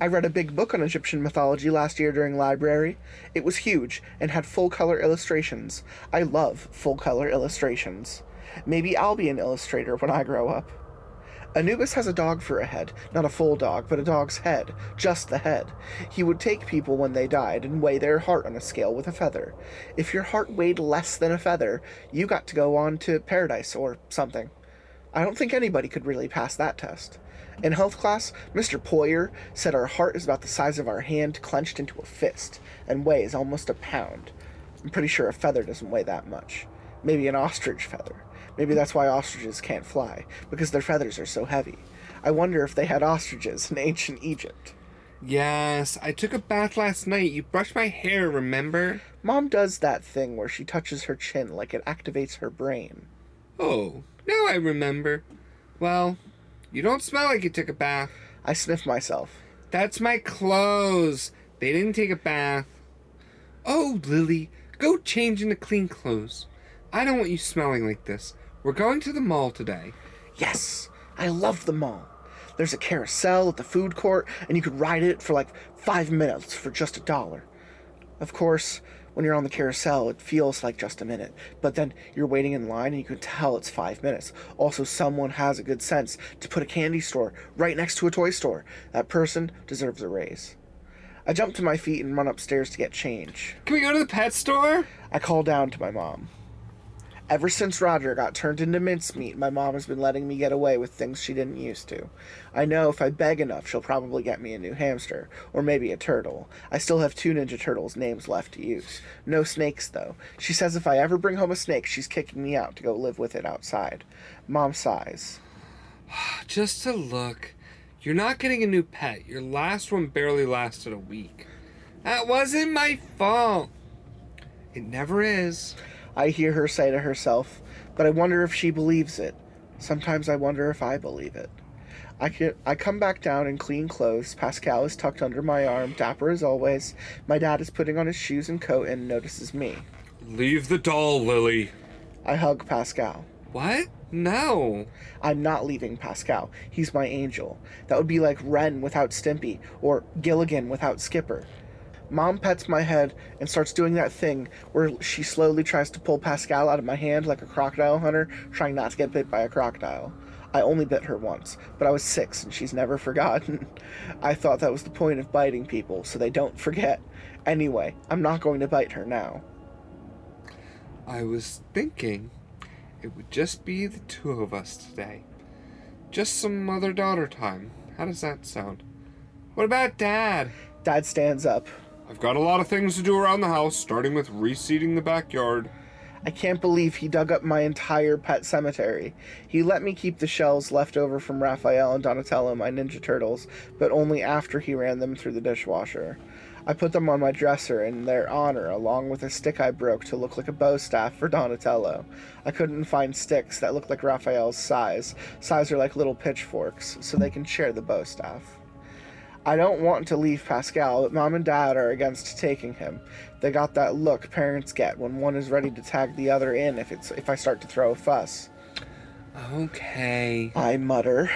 I read a big book on Egyptian mythology last year during library. It was huge and had full color illustrations. I love full color illustrations. Maybe I'll be an illustrator when I grow up. Anubis has a dog for a head, not a full dog, but a dog's head, just the head. He would take people when they died and weigh their heart on a scale with a feather. If your heart weighed less than a feather, you got to go on to paradise or something. I don't think anybody could really pass that test. In health class, Mr. Poyer said our heart is about the size of our hand clenched into a fist and weighs almost a pound. I'm pretty sure a feather doesn't weigh that much. Maybe an ostrich feather. Maybe that's why ostriches can't fly, because their feathers are so heavy. I wonder if they had ostriches in ancient Egypt. Yes, I took a bath last night. You brushed my hair, remember? Mom does that thing where she touches her chin like it activates her brain. Oh, now I remember. Well, you don't smell like you took a bath. I sniffed myself. That's my clothes. They didn't take a bath. Oh, Lily, go change into clean clothes. I don't want you smelling like this. We're going to the mall today. Yes, I love the mall. There's a carousel at the food court, and you could ride it for like five minutes for just a dollar. Of course, when you're on the carousel, it feels like just a minute, but then you're waiting in line and you can tell it's five minutes. Also, someone has a good sense to put a candy store right next to a toy store. That person deserves a raise. I jump to my feet and run upstairs to get change. Can we go to the pet store? I call down to my mom. Ever since Roger got turned into mincemeat, my mom has been letting me get away with things she didn't used to. I know if I beg enough, she'll probably get me a new hamster, or maybe a turtle. I still have two Ninja Turtles names left to use. No snakes, though. She says if I ever bring home a snake, she's kicking me out to go live with it outside. Mom sighs. [SIGHS] Just to look. You're not getting a new pet. Your last one barely lasted a week. That wasn't my fault. It never is. I hear her say to herself, but I wonder if she believes it. Sometimes I wonder if I believe it. I, can, I come back down in clean clothes. Pascal is tucked under my arm, dapper as always. My dad is putting on his shoes and coat and notices me. Leave the doll, Lily. I hug Pascal. What? No. I'm not leaving Pascal. He's my angel. That would be like Ren without Stimpy, or Gilligan without Skipper. Mom pets my head and starts doing that thing where she slowly tries to pull Pascal out of my hand like a crocodile hunter, trying not to get bit by a crocodile. I only bit her once, but I was six and she's never [LAUGHS] forgotten. I thought that was the point of biting people, so they don't forget. Anyway, I'm not going to bite her now. I was thinking it would just be the two of us today. Just some mother daughter time. How does that sound? What about Dad? Dad stands up. I've got a lot of things to do around the house, starting with reseeding the backyard. I can't believe he dug up my entire pet cemetery. He let me keep the shells left over from Raphael and Donatello, my Ninja Turtles, but only after he ran them through the dishwasher. I put them on my dresser in their honor, along with a stick I broke to look like a bow staff for Donatello. I couldn't find sticks that looked like Raphael's sais. Sais are like little pitchforks, so they can share the bow staff. I don't want to leave Pascal, but mom and dad are against taking him. They got that look parents get when one is ready to tag the other in if it's if I start to throw a fuss. Okay. I mutter.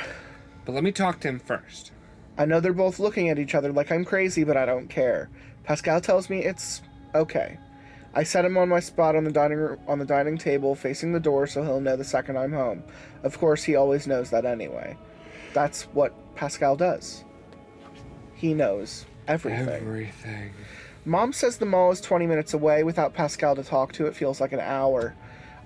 But let me talk to him first. I know they're both looking at each other like I'm crazy, but I don't care. Pascal tells me it's okay. I set him on my spot on the dining room, on the dining table facing the door so he'll know the second I'm home. Of course, he always knows that anyway. That's what Pascal does. He knows everything. Everything. Mom says the mall is 20 minutes away. Without Pascal to talk to, it feels like an hour.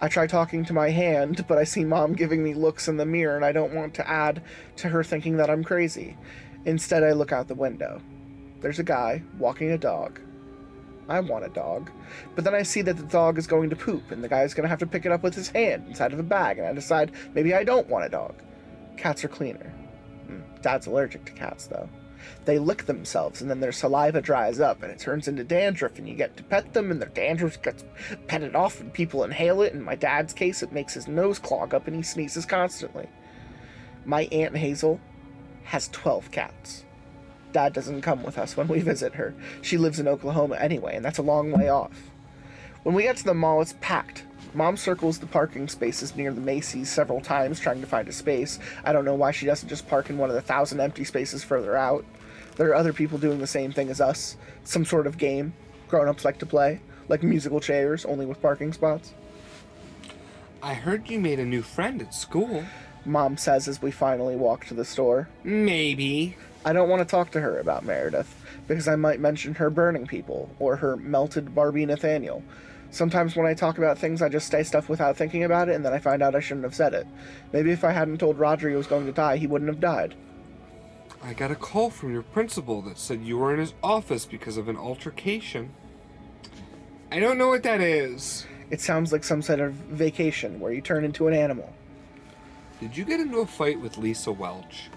I try talking to my hand, but I see Mom giving me looks in the mirror, and I don't want to add to her thinking that I'm crazy. Instead, I look out the window. There's a guy walking a dog. I want a dog. But then I see that the dog is going to poop, and the guy's going to have to pick it up with his hand inside of a bag, and I decide maybe I don't want a dog. Cats are cleaner. Hmm, Dad's allergic to cats, though. They lick themselves, and then their saliva dries up, and it turns into dandruff, and you get to pet them, and their dandruff gets petted off, and people inhale it. In my dad's case, it makes his nose clog up, and he sneezes constantly. My Aunt Hazel has 12 cats. Dad doesn't come with us when we [LAUGHS] visit her. She lives in Oklahoma anyway, and that's a long way off. When we get to the mall, it's packed. Mom circles the parking spaces near the Macy's several times trying to find a space. I don't know why she doesn't just park in one of the thousand empty spaces further out. There are other people doing the same thing as us. Some sort of game grown ups like to play, like musical chairs, only with parking spots. I heard you made a new friend at school. Mom says as we finally walk to the store. Maybe. I don't want to talk to her about Meredith because I might mention her burning people or her melted Barbie Nathaniel. Sometimes when I talk about things, I just say stuff without thinking about it, and then I find out I shouldn't have said it. Maybe if I hadn't told Roger he was going to die, he wouldn't have died. I got a call from your principal that said you were in his office because of an altercation. I don't know what that is. It sounds like some sort of vacation where you turn into an animal. Did you get into a fight with Lisa Welch?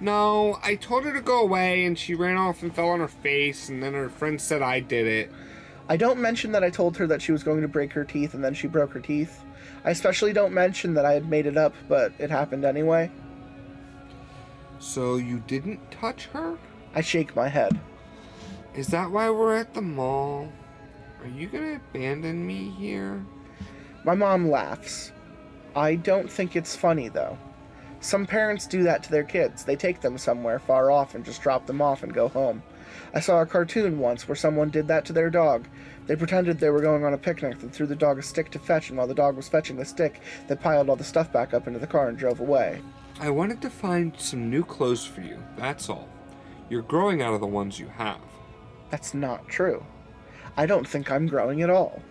No, I told her to go away and she ran off and fell on her face, and then her friend said I did it. I don't mention that I told her that she was going to break her teeth and then she broke her teeth. I especially don't mention that I had made it up, but it happened anyway. So you didn't touch her? I shake my head. Is that why we're at the mall? Are you gonna abandon me here? My mom laughs. I don't think it's funny, though. Some parents do that to their kids. They take them somewhere far off and just drop them off and go home. I saw a cartoon once where someone did that to their dog. They pretended they were going on a picnic and threw the dog a stick to fetch, and while the dog was fetching the stick, they piled all the stuff back up into the car and drove away. I wanted to find some new clothes for you, that's all. You're growing out of the ones you have. That's not true. I don't think I'm growing at all.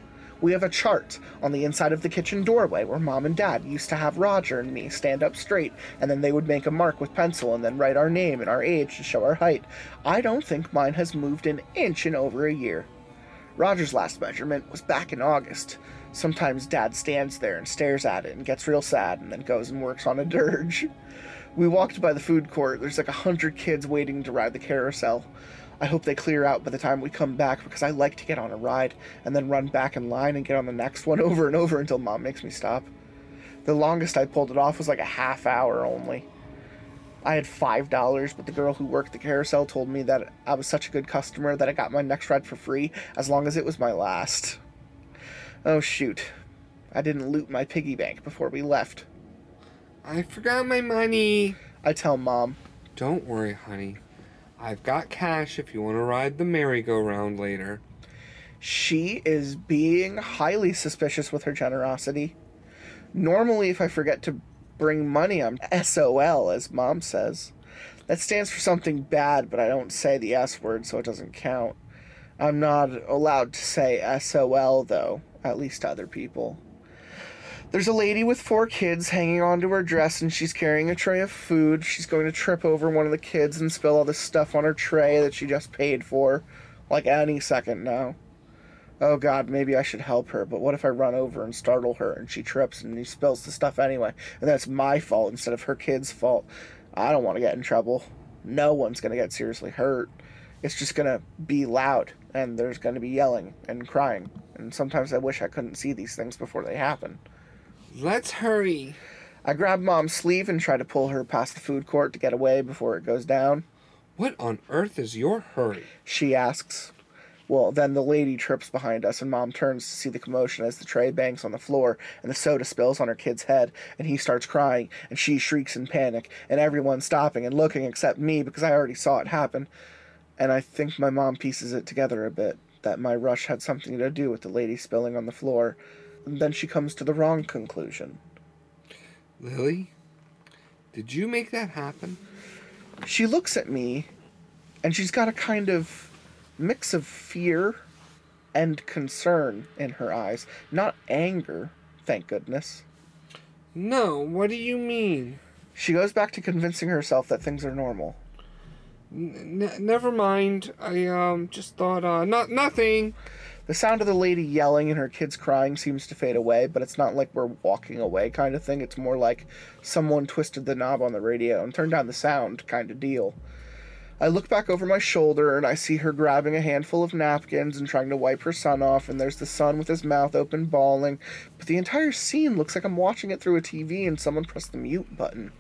We have a chart on the inside of the kitchen doorway where mom and dad used to have Roger and me stand up straight, and then they would make a mark with pencil and then write our name and our age to show our height. I don't think mine has moved an inch in over a year. Roger's last measurement was back in August. Sometimes dad stands there and stares at it and gets real sad and then goes and works on a dirge. [LAUGHS] We walked by the food court. There's like a hundred kids waiting to ride the carousel. I hope they clear out by the time we come back because I like to get on a ride and then run back in line and get on the next one [LAUGHS] over and over until mom makes me stop. The longest I pulled it off was like a half hour only. I had five dollars, but the girl who worked the carousel told me that I was such a good customer that I got my next ride for free as long as it was my last. Oh shoot. I didn't loot my piggy bank before we left. I forgot my money. I tell mom. Don't worry, honey. I've got cash if you want to ride the merry-go-round later. She is being highly suspicious with her generosity. Normally, if I forget to bring money, I'm SOL, as mom says. That stands for something bad, but I don't say the S word, so it doesn't count. I'm not allowed to say SOL, though, at least to other people. There's a lady with four kids hanging onto her dress, and she's carrying a tray of food. She's going to trip over one of the kids and spill all the stuff on her tray that she just paid for, like any second now. Oh god, maybe I should help her, but what if I run over and startle her and she trips and she spills the stuff anyway? And that's my fault instead of her kid's fault. I don't want to get in trouble. No one's going to get seriously hurt. It's just going to be loud, and there's going to be yelling and crying. And sometimes I wish I couldn't see these things before they happen. Let's hurry. I grab mom's sleeve and try to pull her past the food court to get away before it goes down. What on earth is your hurry? She asks. Well, then the lady trips behind us, and mom turns to see the commotion as the tray bangs on the floor and the soda spills on her kid's head, and he starts crying, and she shrieks in panic, and everyone's stopping and looking except me because I already saw it happen. And I think my mom pieces it together a bit that my rush had something to do with the lady spilling on the floor. And then she comes to the wrong conclusion. Lily, did you make that happen? She looks at me, and she's got a kind of mix of fear and concern in her eyes. Not anger, thank goodness. No, what do you mean? She goes back to convincing herself that things are normal. N- never mind. I um just thought uh not nothing. The sound of the lady yelling and her kids crying seems to fade away, but it's not like we're walking away kind of thing. It's more like someone twisted the knob on the radio and turned down the sound kind of deal. I look back over my shoulder and I see her grabbing a handful of napkins and trying to wipe her son off, and there's the son with his mouth open, bawling. But the entire scene looks like I'm watching it through a TV and someone pressed the mute button.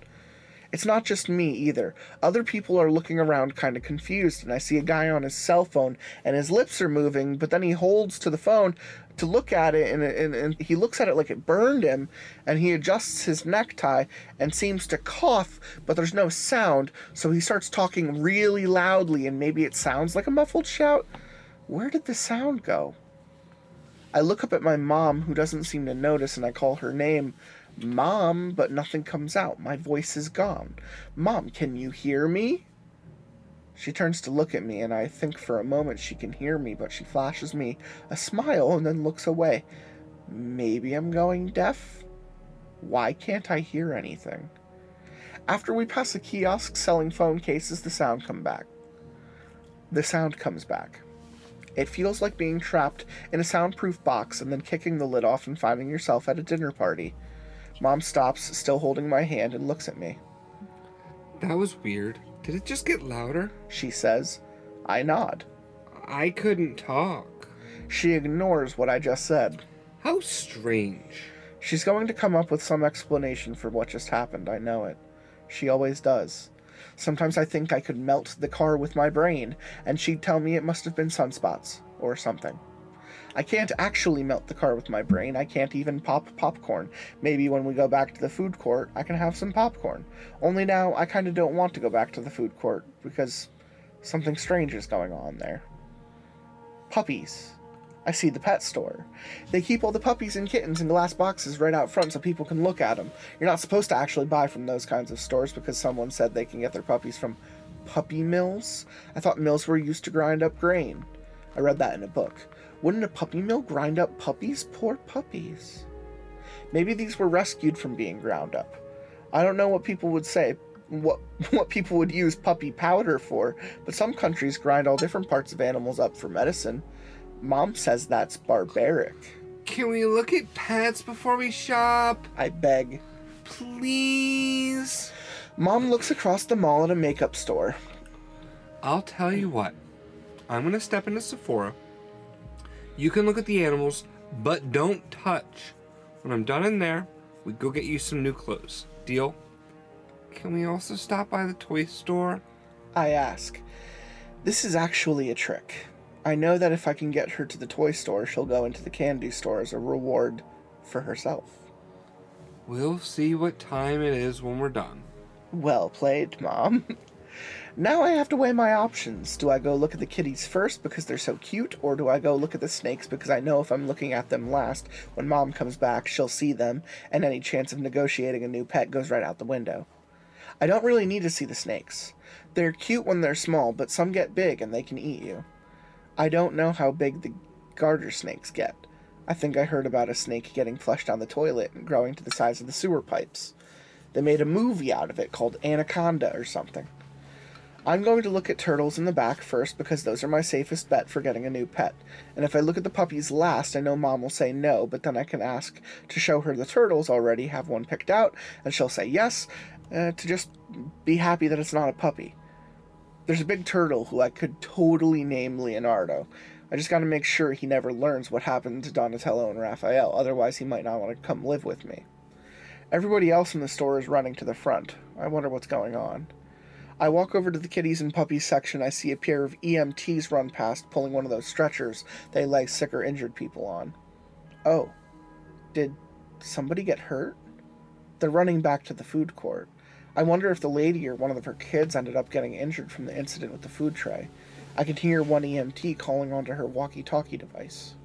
It's not just me either. Other people are looking around kind of confused, and I see a guy on his cell phone, and his lips are moving, but then he holds to the phone to look at it, and, and, and he looks at it like it burned him, and he adjusts his necktie and seems to cough, but there's no sound, so he starts talking really loudly, and maybe it sounds like a muffled shout. Where did the sound go? I look up at my mom, who doesn't seem to notice, and I call her name. Mom, but nothing comes out. My voice is gone. Mom, can you hear me? She turns to look at me, and I think for a moment she can hear me, but she flashes me a smile and then looks away. Maybe I'm going deaf? Why can't I hear anything? After we pass a kiosk selling phone cases, the sound come back. The sound comes back. It feels like being trapped in a soundproof box and then kicking the lid off and finding yourself at a dinner party. Mom stops, still holding my hand, and looks at me. That was weird. Did it just get louder? She says. I nod. I couldn't talk. She ignores what I just said. How strange. She's going to come up with some explanation for what just happened, I know it. She always does. Sometimes I think I could melt the car with my brain, and she'd tell me it must have been sunspots, or something. I can't actually melt the car with my brain. I can't even pop popcorn. Maybe when we go back to the food court, I can have some popcorn. Only now, I kind of don't want to go back to the food court because something strange is going on there. Puppies. I see the pet store. They keep all the puppies and kittens in glass boxes right out front so people can look at them. You're not supposed to actually buy from those kinds of stores because someone said they can get their puppies from puppy mills. I thought mills were used to grind up grain. I read that in a book. Wouldn't a puppy mill grind up puppies? Poor puppies. Maybe these were rescued from being ground up. I don't know what people would say, what [LAUGHS] what people would use puppy powder for, but some countries grind all different parts of animals up for medicine. Mom says that's barbaric. Can we look at pets before we shop? I beg. Please? Mom looks across the mall at a makeup store. I'll tell you what. I'm gonna step into Sephora. You can look at the animals, but don't touch. When I'm done in there, we go get you some new clothes. Deal? Can we also stop by the toy store? I ask. This is actually a trick. I know that if I can get her to the toy store, she'll go into the candy store as a reward for herself. We'll see what time it is when we're done. Well played, Mom. [LAUGHS] now I have to weigh my options. Do I go look at the kitties first because they're so cute, or do I go look at the snakes because I know if I'm looking at them last, when Mom comes back, she'll see them, and any chance of negotiating a new pet goes right out the window? I don't really need to see the snakes. They're cute when they're small, but some get big and they can eat you. I don't know how big the garter snakes get. I think I heard about a snake getting flushed down the toilet and growing to the size of the sewer pipes. They made a movie out of it called Anaconda or something. I'm going to look at turtles in the back first because those are my safest bet for getting a new pet. And if I look at the puppies last, I know mom will say no, but then I can ask to show her the turtles already, have one picked out, and she'll say yes, uh, to just be happy that it's not a puppy. There's a big turtle who I could totally name Leonardo. I just gotta make sure he never learns what happened to Donatello and Raphael, otherwise, he might not want to come live with me. Everybody else in the store is running to the front. I wonder what's going on. I walk over to the kitties and puppies section. I see a pair of EMTs run past, pulling one of those stretchers they lay sick or injured people on. Oh, did somebody get hurt? They're running back to the food court. I wonder if the lady or one of her kids ended up getting injured from the incident with the food tray. I can hear one EMT calling onto her walkie talkie device.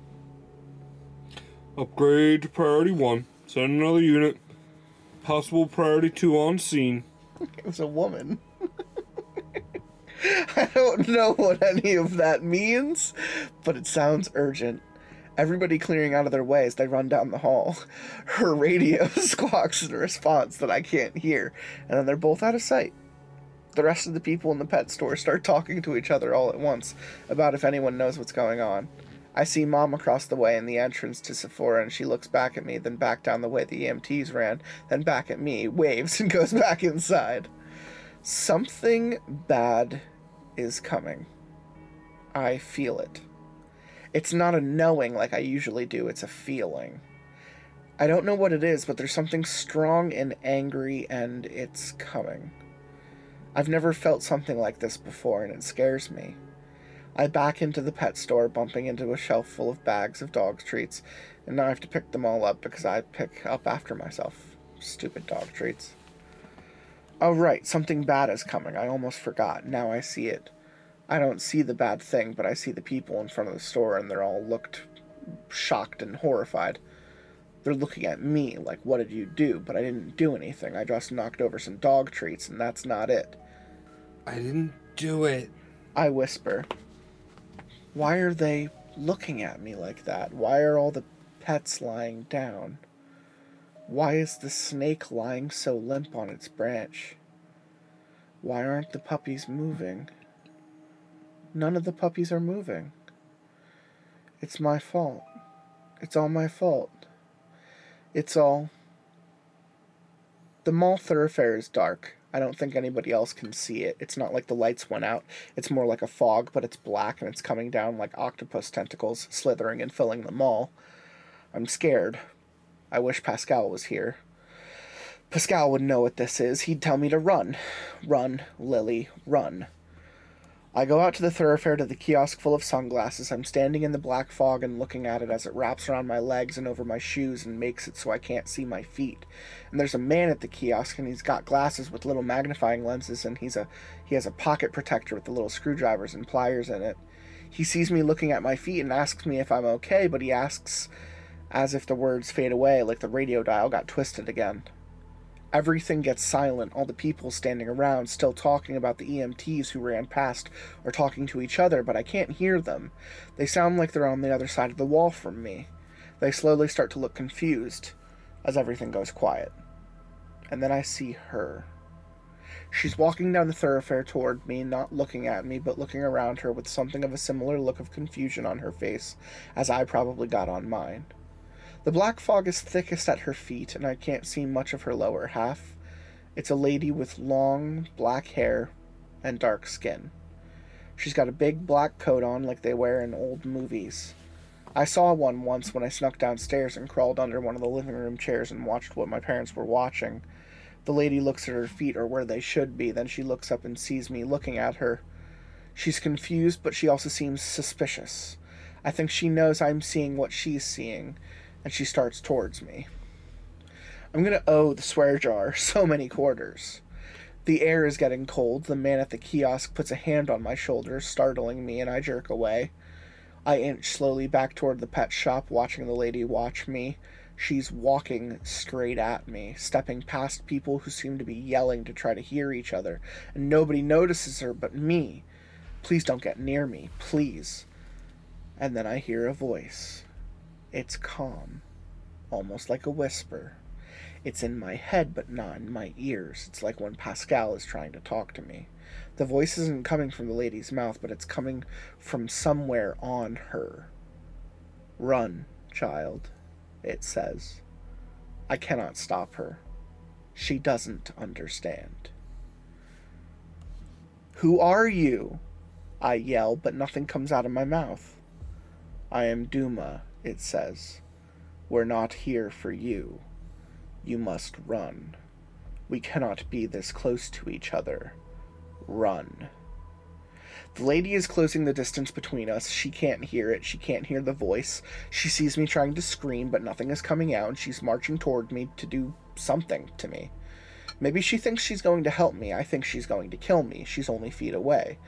Upgrade to priority one. Send another unit. Possible priority two on scene. [LAUGHS] It was a woman. [LAUGHS] I don't know what any of that means, but it sounds urgent. Everybody clearing out of their way as they run down the hall. [LAUGHS] Her radio [LAUGHS] squawks in response that I can't hear, and then they're both out of sight. The rest of the people in the pet store start talking to each other all at once about if anyone knows what's going on. I see Mom across the way in the entrance to Sephora, and she looks back at me, then back down the way the EMTs ran, then back at me, waves, and goes back inside. Something bad is coming. I feel it. It's not a knowing like I usually do, it's a feeling. I don't know what it is, but there's something strong and angry, and it's coming. I've never felt something like this before, and it scares me. I back into the pet store, bumping into a shelf full of bags of dog treats, and now I have to pick them all up because I pick up after myself. Stupid dog treats. Oh, right, something bad is coming. I almost forgot. Now I see it. I don't see the bad thing, but I see the people in front of the store, and they're all looked shocked and horrified. They're looking at me like, what did you do? But I didn't do anything. I just knocked over some dog treats, and that's not it. I didn't do it. I whisper. Why are they looking at me like that? Why are all the pets lying down? Why is the snake lying so limp on its branch? Why aren't the puppies moving? None of the puppies are moving. It's my fault. It's all my fault. It's all. The mall thoroughfare is dark. I don't think anybody else can see it. It's not like the lights went out. It's more like a fog, but it's black and it's coming down like octopus tentacles, slithering and filling the mall. I'm scared. I wish Pascal was here. Pascal would know what this is. He'd tell me to run. Run, Lily, run. I go out to the thoroughfare to the kiosk full of sunglasses. I'm standing in the black fog and looking at it as it wraps around my legs and over my shoes and makes it so I can't see my feet. And there's a man at the kiosk and he's got glasses with little magnifying lenses and he's a he has a pocket protector with the little screwdrivers and pliers in it. He sees me looking at my feet and asks me if I'm okay, but he asks as if the words fade away like the radio dial got twisted again. Everything gets silent, all the people standing around still talking about the EMTs who ran past or talking to each other, but I can't hear them. They sound like they're on the other side of the wall from me. They slowly start to look confused as everything goes quiet. And then I see her. She's walking down the thoroughfare toward me, not looking at me, but looking around her with something of a similar look of confusion on her face as I probably got on mine. The black fog is thickest at her feet, and I can't see much of her lower half. It's a lady with long black hair and dark skin. She's got a big black coat on like they wear in old movies. I saw one once when I snuck downstairs and crawled under one of the living room chairs and watched what my parents were watching. The lady looks at her feet or where they should be, then she looks up and sees me looking at her. She's confused, but she also seems suspicious. I think she knows I'm seeing what she's seeing, and she starts towards me. I'm gonna owe the swear jar [LAUGHS] so many quarters. The air is getting cold. The man at the kiosk puts a hand on my shoulder, startling me, and I jerk away. I inch slowly back toward the pet shop, watching the lady watch me. She's walking straight at me, stepping past people who seem to be yelling to try to hear each other, and nobody notices her but me. Please don't get near me, please. And then I hear a voice. It's calm, almost like a whisper. It's in my head, but not in my ears. It's like when Pascal is trying to talk to me. The voice isn't coming from the lady's mouth, but it's coming from somewhere on her. Run, child, it says. I cannot stop her. She doesn't understand. Who are you? I yell, but nothing comes out of my mouth. I am Duma, it says. We're not here for you. You must run. We cannot be this close to each other. Run. The lady is closing the distance between us. She can't hear it. She can't hear the voice. She sees me trying to scream, but nothing is coming out, and she's marching toward me to do something to me. Maybe she thinks she's going to help me. I think she's going to kill me. She's only feet away.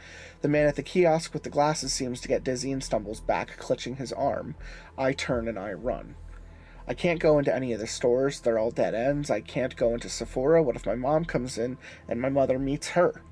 The man at the kiosk with the glasses seems to get dizzy and stumbles back, clutching his arm. I turn and I run. I can't go into any of the stores. They're all dead ends. I can't go into Sephora. What if my mom comes in and my mother meets her?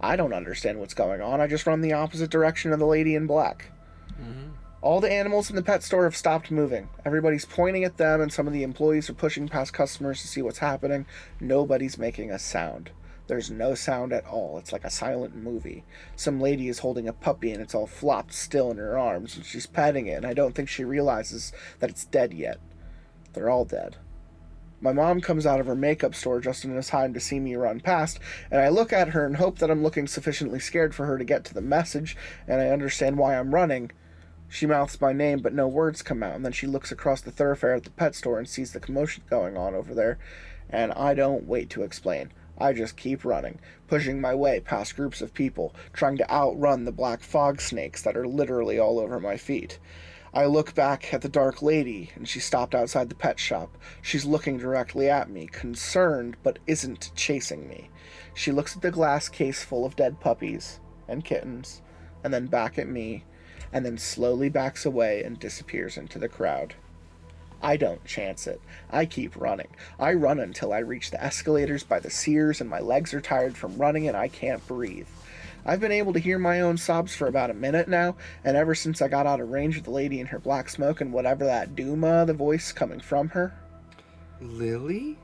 I don't understand what's going on. I just run the opposite direction of the lady in black. Mm-hmm. All the animals in the pet store have stopped moving. Everybody's pointing at them, and some of the employees are pushing past customers to see what's happening. Nobody's making a sound. There's no sound at all. It's like a silent movie. Some lady is holding a puppy, and it's all flopped still in her arms, and she's patting it, and I don't think she realizes that it's dead yet. They're all dead. My mom comes out of her makeup store just in time to see me run past, and I look at her and hope that I'm looking sufficiently scared for her to get to the message, and I understand why I'm running. She mouths my name, but no words come out, and then she looks across the thoroughfare at the pet store and sees the commotion going on over there, and I don't wait to explain. I just keep running, pushing my way past groups of people, trying to outrun the black fog snakes that are literally all over my feet. I look back at the dark lady, and she stopped outside the pet shop. She's looking directly at me, concerned, but isn't chasing me. She looks at the glass case full of dead puppies and kittens, and then back at me, and then slowly backs away and disappears into the crowd. I don't chance it. I keep running. I run until I reach the escalators by the Sears, and my legs are tired from running and I can't breathe. I've been able to hear my own sobs for about a minute now, and ever since I got out of range of the lady in her black smoke and whatever that Duma, the voice coming from her. Lily?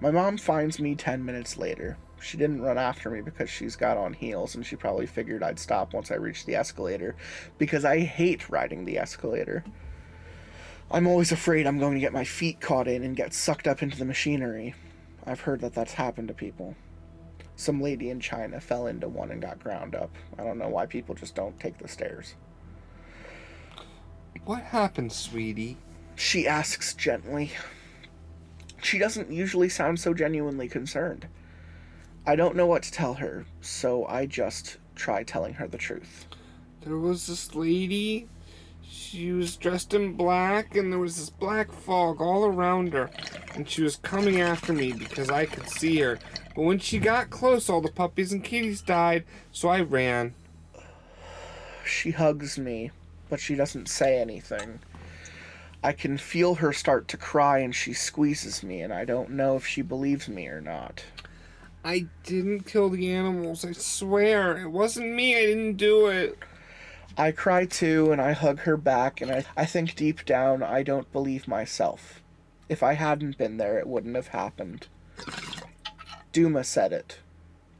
My mom finds me 10 minutes later. She didn't run after me because she's got on heels, and she probably figured I'd stop once I reached the escalator, because I hate riding the escalator. I'm always afraid I'm going to get my feet caught in and get sucked up into the machinery. I've heard that that's happened to people. Some lady in China fell into one and got ground up. I don't know why people just don't take the stairs. What happened, sweetie? She asks gently. She doesn't usually sound so genuinely concerned. I don't know what to tell her, so I just try telling her the truth. There was this lady. She was dressed in black, and there was this black fog all around her. And she was coming after me because I could see her. But when she got close, all the puppies and kitties died, so I ran. She hugs me, but she doesn't say anything. I can feel her start to cry and she squeezes me, and I don't know if she believes me or not. I didn't kill the animals, I swear. It wasn't me, I didn't do it. I cry too, and I hug her back, and I, I think deep down I don't believe myself. If I hadn't been there, it wouldn't have happened. Duma said it.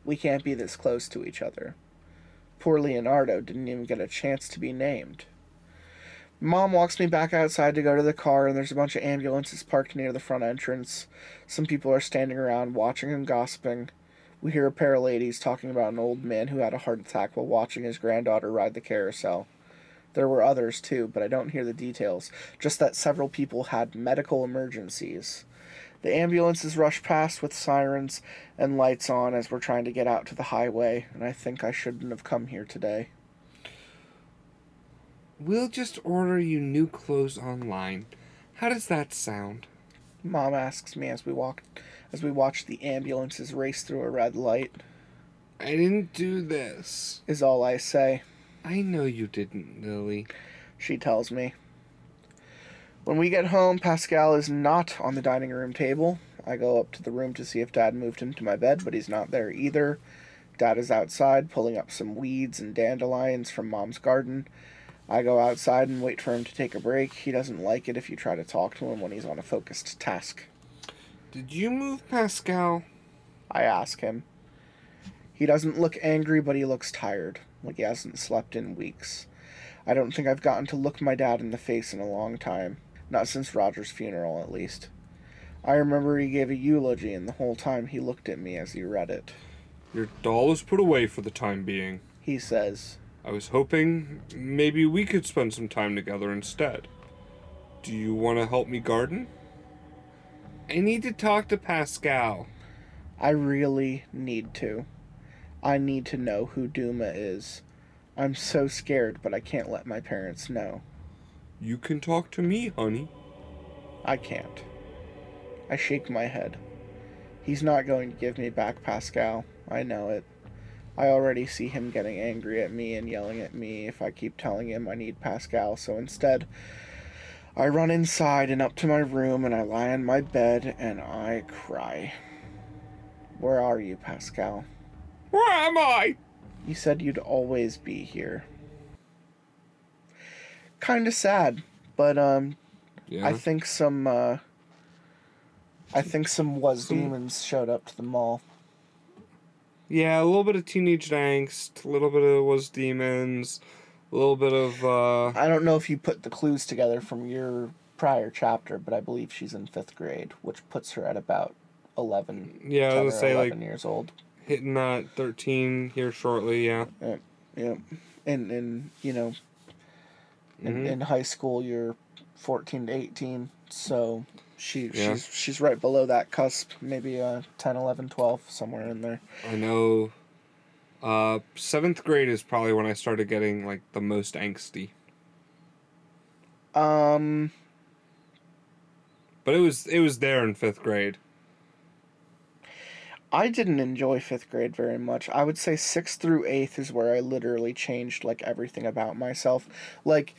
We can't be this close to each other. Poor Leonardo didn't even get a chance to be named. Mom walks me back outside to go to the car, and there's a bunch of ambulances parked near the front entrance. Some people are standing around watching and gossiping. We hear a pair of ladies talking about an old man who had a heart attack while watching his granddaughter ride the carousel. There were others too, but I don't hear the details, just that several people had medical emergencies. The ambulances rush past with sirens and lights on as we're trying to get out to the highway, and I think I shouldn't have come here today. We'll just order you new clothes online. How does that sound? Mom asks me as we walk as we watch the ambulances race through a red light, I didn't do this. is all I say. I know you didn't, Lily. she tells me. When we get home, Pascal is not on the dining room table. I go up to the room to see if Dad moved him to my bed, but he's not there either. Dad is outside pulling up some weeds and dandelions from Mom's garden. I go outside and wait for him to take a break. He doesn't like it if you try to talk to him when he's on a focused task. Did you move Pascal? I ask him. He doesn't look angry, but he looks tired, like he hasn't slept in weeks. I don't think I've gotten to look my dad in the face in a long time. Not since Roger's funeral, at least. I remember he gave a eulogy, and the whole time he looked at me as he read it. Your doll is put away for the time being. He says, I was hoping maybe we could spend some time together instead. Do you want to help me garden? I need to talk to Pascal. I really need to. I need to know who Duma is. I'm so scared, but I can't let my parents know. You can talk to me, honey. I can't. I shake my head. He's not going to give me back Pascal. I know it. I already see him getting angry at me and yelling at me if I keep telling him I need Pascal, so instead, I run inside and up to my room and I lie on my bed and I cry. Where are you, Pascal? Where am I? You said you'd always be here. Kinda sad, but um Yeah. I think some uh I think some was Some- demons showed up to the mall. yeah, a little bit of teenage angst, a little bit of was demons, a little bit of uh I don't know if you put the clues together from your prior chapter, but I believe she's in fifth grade, which puts her at about eleven. Yeah, I 10 was gonna say, like- years old. Hitting that 13 here shortly, yeah. Yeah, yeah. And and you know, in, Mhm. in high school you're fourteen to eighteen, so she Yeah. she's she's right below that cusp, maybe uh 10, 11, 12, somewhere in there. I know. Uh, seventh grade is probably when I started getting like the most angsty. Um, But it was it was there in fifth grade. I didn't enjoy fifth grade very much. I would say sixth through eighth is where I literally changed like everything about myself. Like,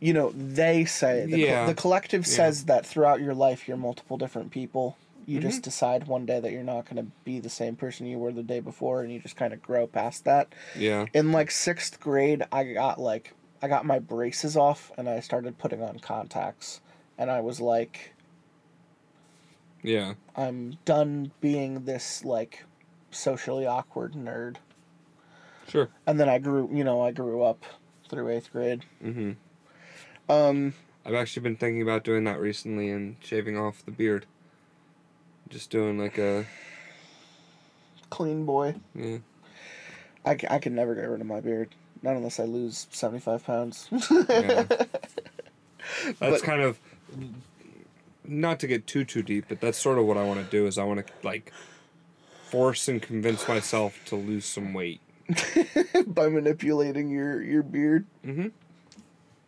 you know, they say the, co- the collective Yeah. says that throughout your life you're multiple different people. You Mm-hmm. just decide one day that you're not going to be the same person you were the day before, and you just kind of grow past that. Yeah. In like sixth grade, I got like I got my braces off and I started putting on contacts, and I was like, Yeah. I'm done being this like socially awkward nerd. Sure. And then I grew, you know, I grew up through eighth grade. Mhm. Um, I've actually been thinking about doing that recently and shaving off the beard. Just doing like a clean boy. yeah. I, I can never get rid of my beard, not unless I lose seventy five pounds. [LAUGHS] yeah. That's But- kind of not to get too too deep, but that's sort of what I want to do. Is I want to like force and convince myself to lose some weight. [LAUGHS] By manipulating your your beard, Mhm.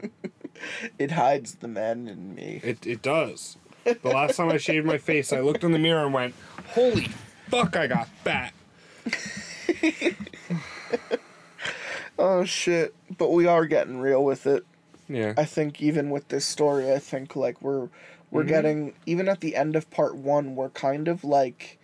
[LAUGHS] it hides the man in me. It it does. The last time I shaved my face, I looked in the mirror and went, "Holy fuck, I got fat." [LAUGHS] Oh shit! But we are getting real with it. Yeah. I think even with this story, I think like we're we're Mhm. getting even at the end of part one, we're kind of like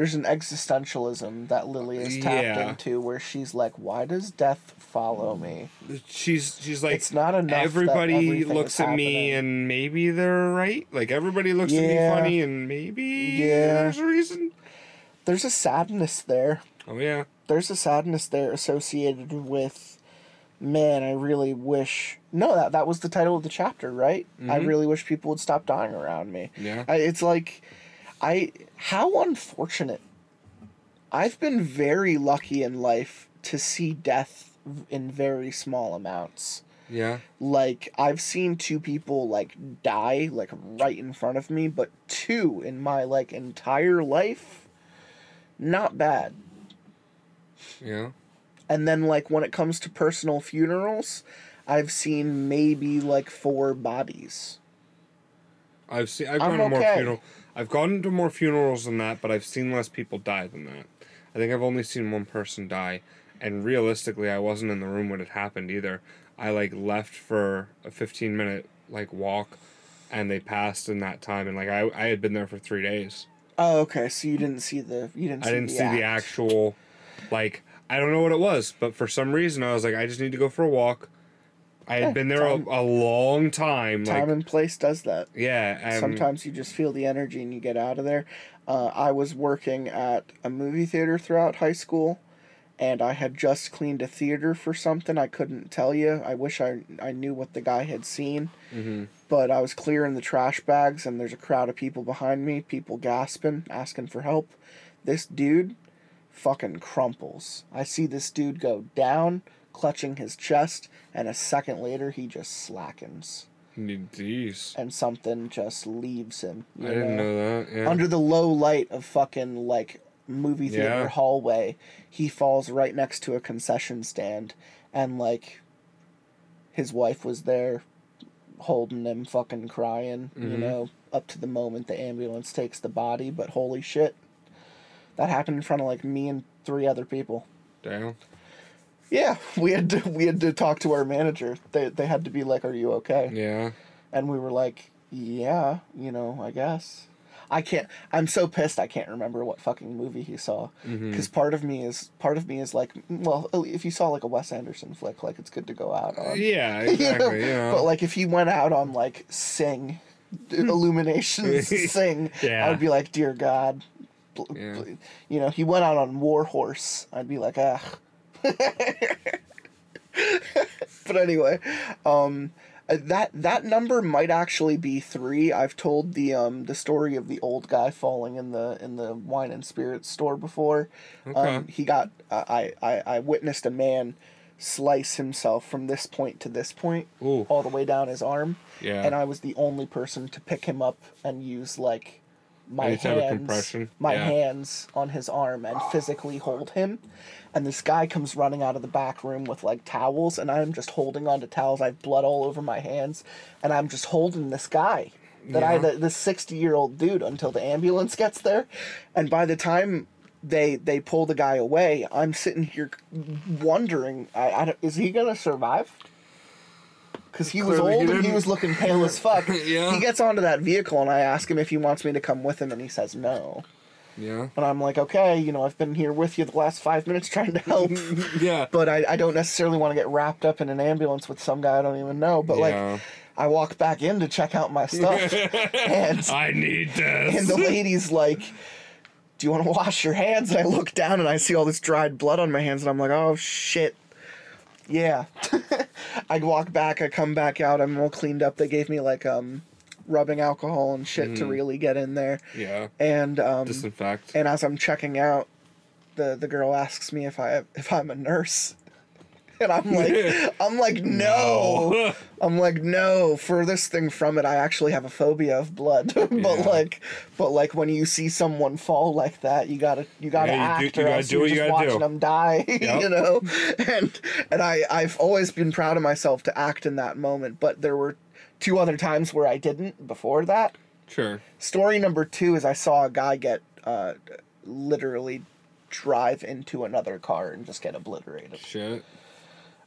there's an existentialism that Lily is tapped Yeah. into where she's like, Why does death follow me? She's she's like It's not enough Everybody looks at me and maybe they're right. Like everybody looks at me funny and maybe Yeah. there's a reason. There's a sadness there. Oh yeah. There's a sadness there associated with man, I really wish no, that that was the title of the chapter, right? I Mhm. really wish people would stop dying around me. Yeah. I, it's like I how unfortunate. I've been very lucky in life to see death in very small amounts. Yeah. Like I've seen two people like die like right in front of me, but two in my like entire life not bad. Yeah. And then like when it comes to personal funerals, I've seen maybe like four bodies. I've seen I've I'm gone to more okay. funeral I've gone to more funerals than that, but I've seen less people die than that. I think I've only seen one person die, and realistically, I wasn't in the room when it happened either. I like left for a fifteen minute like walk, and they passed in that time, and like I I had been there for three days. Oh, okay. So you didn't see the you didn't see I didn't the see the actual, like I don't know what it was, but for some reason I was like I just need to go for a walk. I had Yeah, been there a, time- a long time, time like and place does that. yeah. And Sometimes you just feel the energy and you get out of there. Uh, I was working at a movie theater throughout high school, and I had just cleaned a theater for something. I couldn't tell you. I wish I I knew what the guy had seen. Mhm. But I was clearing the trash bags, and there's a crowd of people behind me, people gasping, asking for help. This dude fucking crumples. I see this dude go down, clutching his chest, and a second later he just slackens. Jeez. And something just leaves him. I you didn't know that. Yeah. under the low light of fucking like movie theater Yeah. hallway, he falls right next to a concession stand, and like his wife was there, holding him, fucking crying. You Mhm. know, up to the moment the ambulance takes the body. But holy shit, that happened in front of like me and three other people. Damn. Yeah, we had to we had to talk to our manager. They they had to be like, "Are you okay?" Yeah. And we were like, yeah, you know, I guess. I can't. I'm so pissed. I can't remember what fucking movie he saw. Because part of me is part of me is like, well, if you saw like a Wes Anderson flick, like it's good to go out on. Yeah, [LAUGHS] exactly. You know. But like if he went out on like Sing, [LAUGHS] Illuminations, Sing, Yeah. I'd be like, dear God. Yeah. You know, he went out on War Horse. I'd be like, ah. [LAUGHS] but anyway, um, Uh, that that number might actually be three. I've told the um the story of the old guy falling in the in the wine and spirits store before. Okay. Um, he got uh, I, I I witnessed a man slice himself from this point to this point, Ooh. all the way down his arm. Yeah. And I was the only person to pick him up and use like my Any hands, my Yeah. hands on his arm and physically hold him. And this guy comes running out of the back room with like towels, and I'm just holding onto towels. I have blood all over my hands, and I'm just holding this guy that I Yeah. the, this sixty year old dude until the ambulance gets there. And by the time they they pull the guy away, I'm sitting here wondering, I, I don't- is he gonna survive? Because he was Clearly he old and he was looking pale as fuck. [LAUGHS] Yeah. He gets onto that vehicle, and I ask him if he wants me to come with him, and he says no. Yeah. And I'm like, okay, you know, I've been here with you the last five minutes trying to help. [LAUGHS] Yeah. but I, I don't necessarily want to get wrapped up in an ambulance with some guy I don't even know. But Yeah. like, I walk back in to check out my stuff, [LAUGHS] and I need this. and the lady's like, "Do you want to wash your hands?" And I look down and I see all this dried blood on my hands, and I'm like, "Oh shit." Yeah. [LAUGHS] I walk back, I come back out, I'm all cleaned up. They gave me like um rubbing alcohol and shit to really get in there. yeah. And um Disinfect. and as I'm checking out, the the girl asks me if I if I'm a nurse. [LAUGHS] And I'm like [LAUGHS] I'm like no. No. I'm like no, furthest thing from it I actually have a phobia of blood. [LAUGHS] but Yeah. like but like when you see someone fall like that, you got to you got to Yeah, you act do- you or gotta else do you're what you gotta watching do. them die, Yep. you know? And and I I've always been proud of myself to act in that moment, but there were two other times where I didn't before that. Sure. Story number two is I saw a guy get uh, literally drive into another car and just get obliterated. Shit.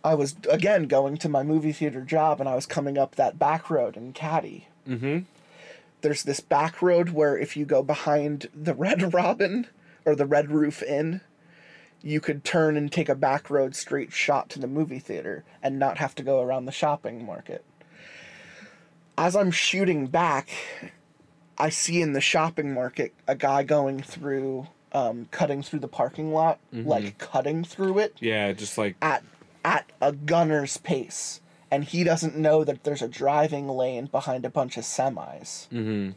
I was again going to my movie theater job and I was coming up that back road in Caddy. Mm-hmm. There's this back road where if you go behind the [LAUGHS] Red Robin or the Red Roof Inn, you could turn and take a back road straight shot to the movie theater and not have to go around the shopping market. As I'm shooting back, I see in the shopping market a guy going through, um, cutting through the parking lot, like cutting through it Yeah, just like at at a gunner's pace and he doesn't know that there's a driving lane behind a bunch of semis. mm-hmm.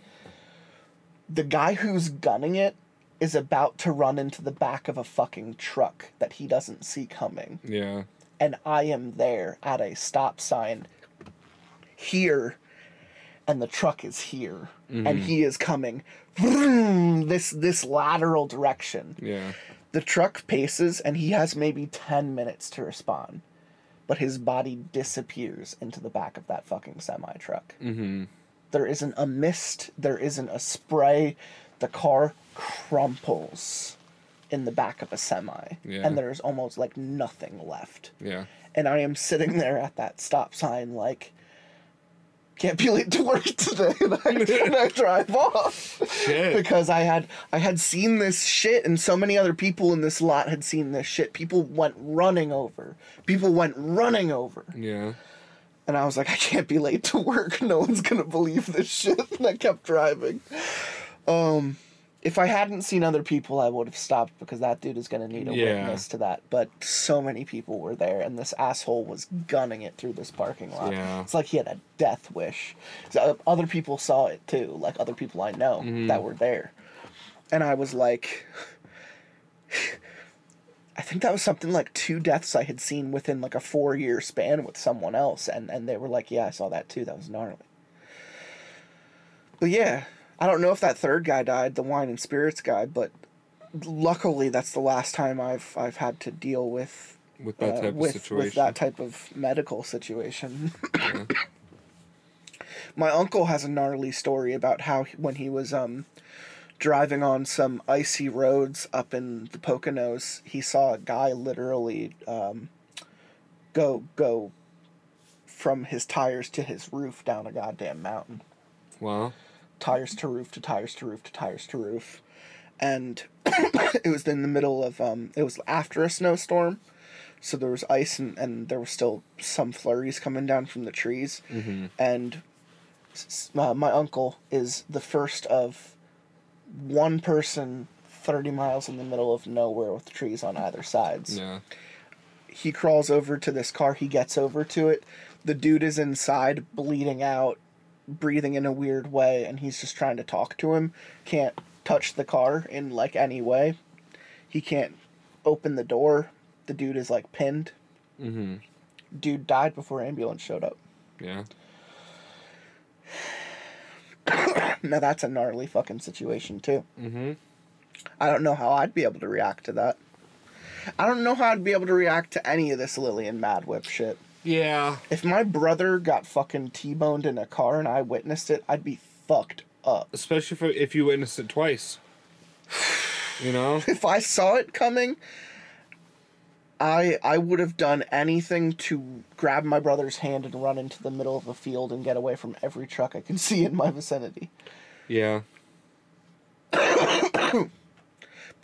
The guy who's gunning it is about to run into the back of a fucking truck that he doesn't see coming. Yeah. And I am there at a stop sign here and the truck is here and he is coming vroom, this this lateral direction. Yeah. The truck paces and he has maybe 10 minutes to respond. But his body disappears into the back of that fucking semi truck. Mm-hmm. There isn't a mist, there isn't a spray. The car crumples in the back of a semi. Yeah. And there's almost like nothing left. Yeah. And I am sitting there at that stop sign, like, can't be late to work today. [LAUGHS] And I, and I [LAUGHS] drive off Shit. because I had I had seen this shit and so many other people in this lot had seen this shit. People went running over. People went running over. Yeah. And I was like, I can't be late to work. [LAUGHS] No one's gonna believe this shit. And I kept driving. Um if I hadn't seen other people, I would have stopped because that dude is gonna need a Yeah. witness to that. But so many people were there, and this asshole was gunning it through this parking lot. Yeah. It's like he had a death wish. So uh, other people saw it too, like other people I know Mm-hmm. that were there, and I was like, [SIGHS] I think that was something like two deaths I had seen within like a four year span with someone else, and and they were like, yeah, I saw that too. That was gnarly. But yeah, I don't know if that third guy died, the wine and spirits guy, but luckily that's the last time I've I've had to deal with With that uh, type with of situation. with that type of medical situation. [LAUGHS] My uncle has a gnarly story about how he- when he was um driving on some icy roads up in the Poconos, he saw a guy literally um go go from his tires to his roof down a goddamn mountain Wow. Tires to roof to tires to roof to tires to roof. And [COUGHS] it was in the middle of um it was after a snowstorm. So there was ice and, and there were still some flurries coming down from the trees. And uh, my uncle is the first of one person 30 miles in the middle of nowhere with trees on either sides. Yeah. he crawls over to this car he gets over to it. The dude is inside bleeding out, breathing in a weird way, and he's just trying to talk to him. Can't touch the car in like any way. He can't open the door. The dude is like pinned. Mm-hmm. Dude died before ambulance showed up. Yeah. [COUGHS] Now that's a gnarly fucking situation too. Mm-hmm. I don't know how I'd be able to react to that. I don't know how I'd be able to react to any of this Lillian Madwhip shit. Yeah. If my brother got fucking T-boned in a car and I witnessed it, I'd be fucked up. Especially if if you witnessed it twice. You know. [LAUGHS] If I saw it coming, I I would have done anything to grab my brother's hand and run into the middle of a field and get away from every truck I can [LAUGHS] see in my vicinity. Yeah. [COUGHS]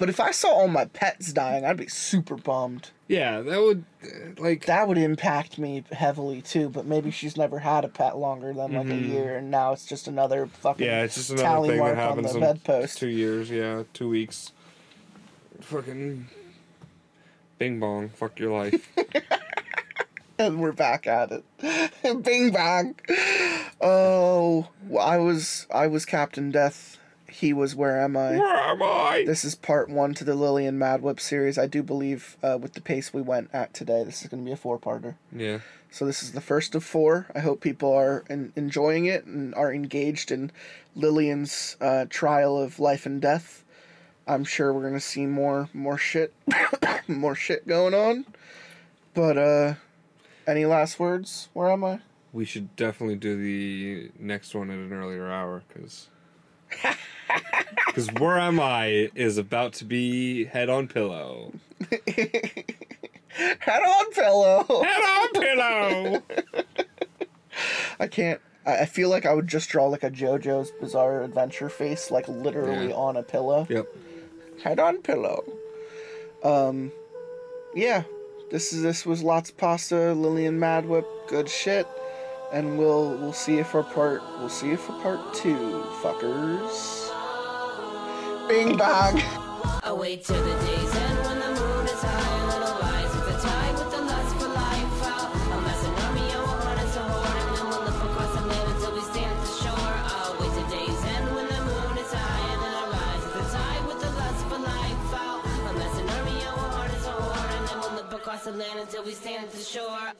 But if I saw all my pets dying, I'd be super bummed. Yeah. That would uh, like. That would impact me heavily too, but maybe she's never had a pet longer than like a year and now it's just another fucking Mm-hmm. Yeah, it's just another tally thing mark that happens on the in bedpost. two years. Yeah, two weeks. Fucking. Bing bong. Fuck your life. [LAUGHS] and we're back at it. [LAUGHS] Bing bang. Oh, I was I was Captain Death. He was Where Am I? Where am I? This is part one to the Lillian Madwhip series. I do believe, uh, with the pace we went at today, this is going to be a four-parter. Yeah. So this is the first of four. I hope people are en- enjoying it and are engaged in Lillian's uh, trial of life and death. I'm sure we're gonna see more more shit, [COUGHS] more shit going on. But uh, any last words? Where am I? We should definitely do the next one at an earlier hour, because. [LAUGHS] Because where am I is about to be head on pillow. [LAUGHS] Head on, pillow. Head on pillow. I can't. I I feel like I would just draw like a JoJo's Bizarre Adventure face, like literally Yeah. on a pillow. yep. head on pillow. Um, yeah, this is this was Lotsa Pasta, Lillian Madwhip, good shit, and we'll we'll see you for part we'll see you for part two, fuckers. Bing bang. I wait till the day's end when the moon is high and it'll with the with the lust for life. I'll amass an army harness a horde and then we'll live across the land until we stand at the shore. Till day's when the moon is high and it'll rise with the tide with the lust for life. I'll amass an army harness a horde and then we'll live across the land until we stand at the shore.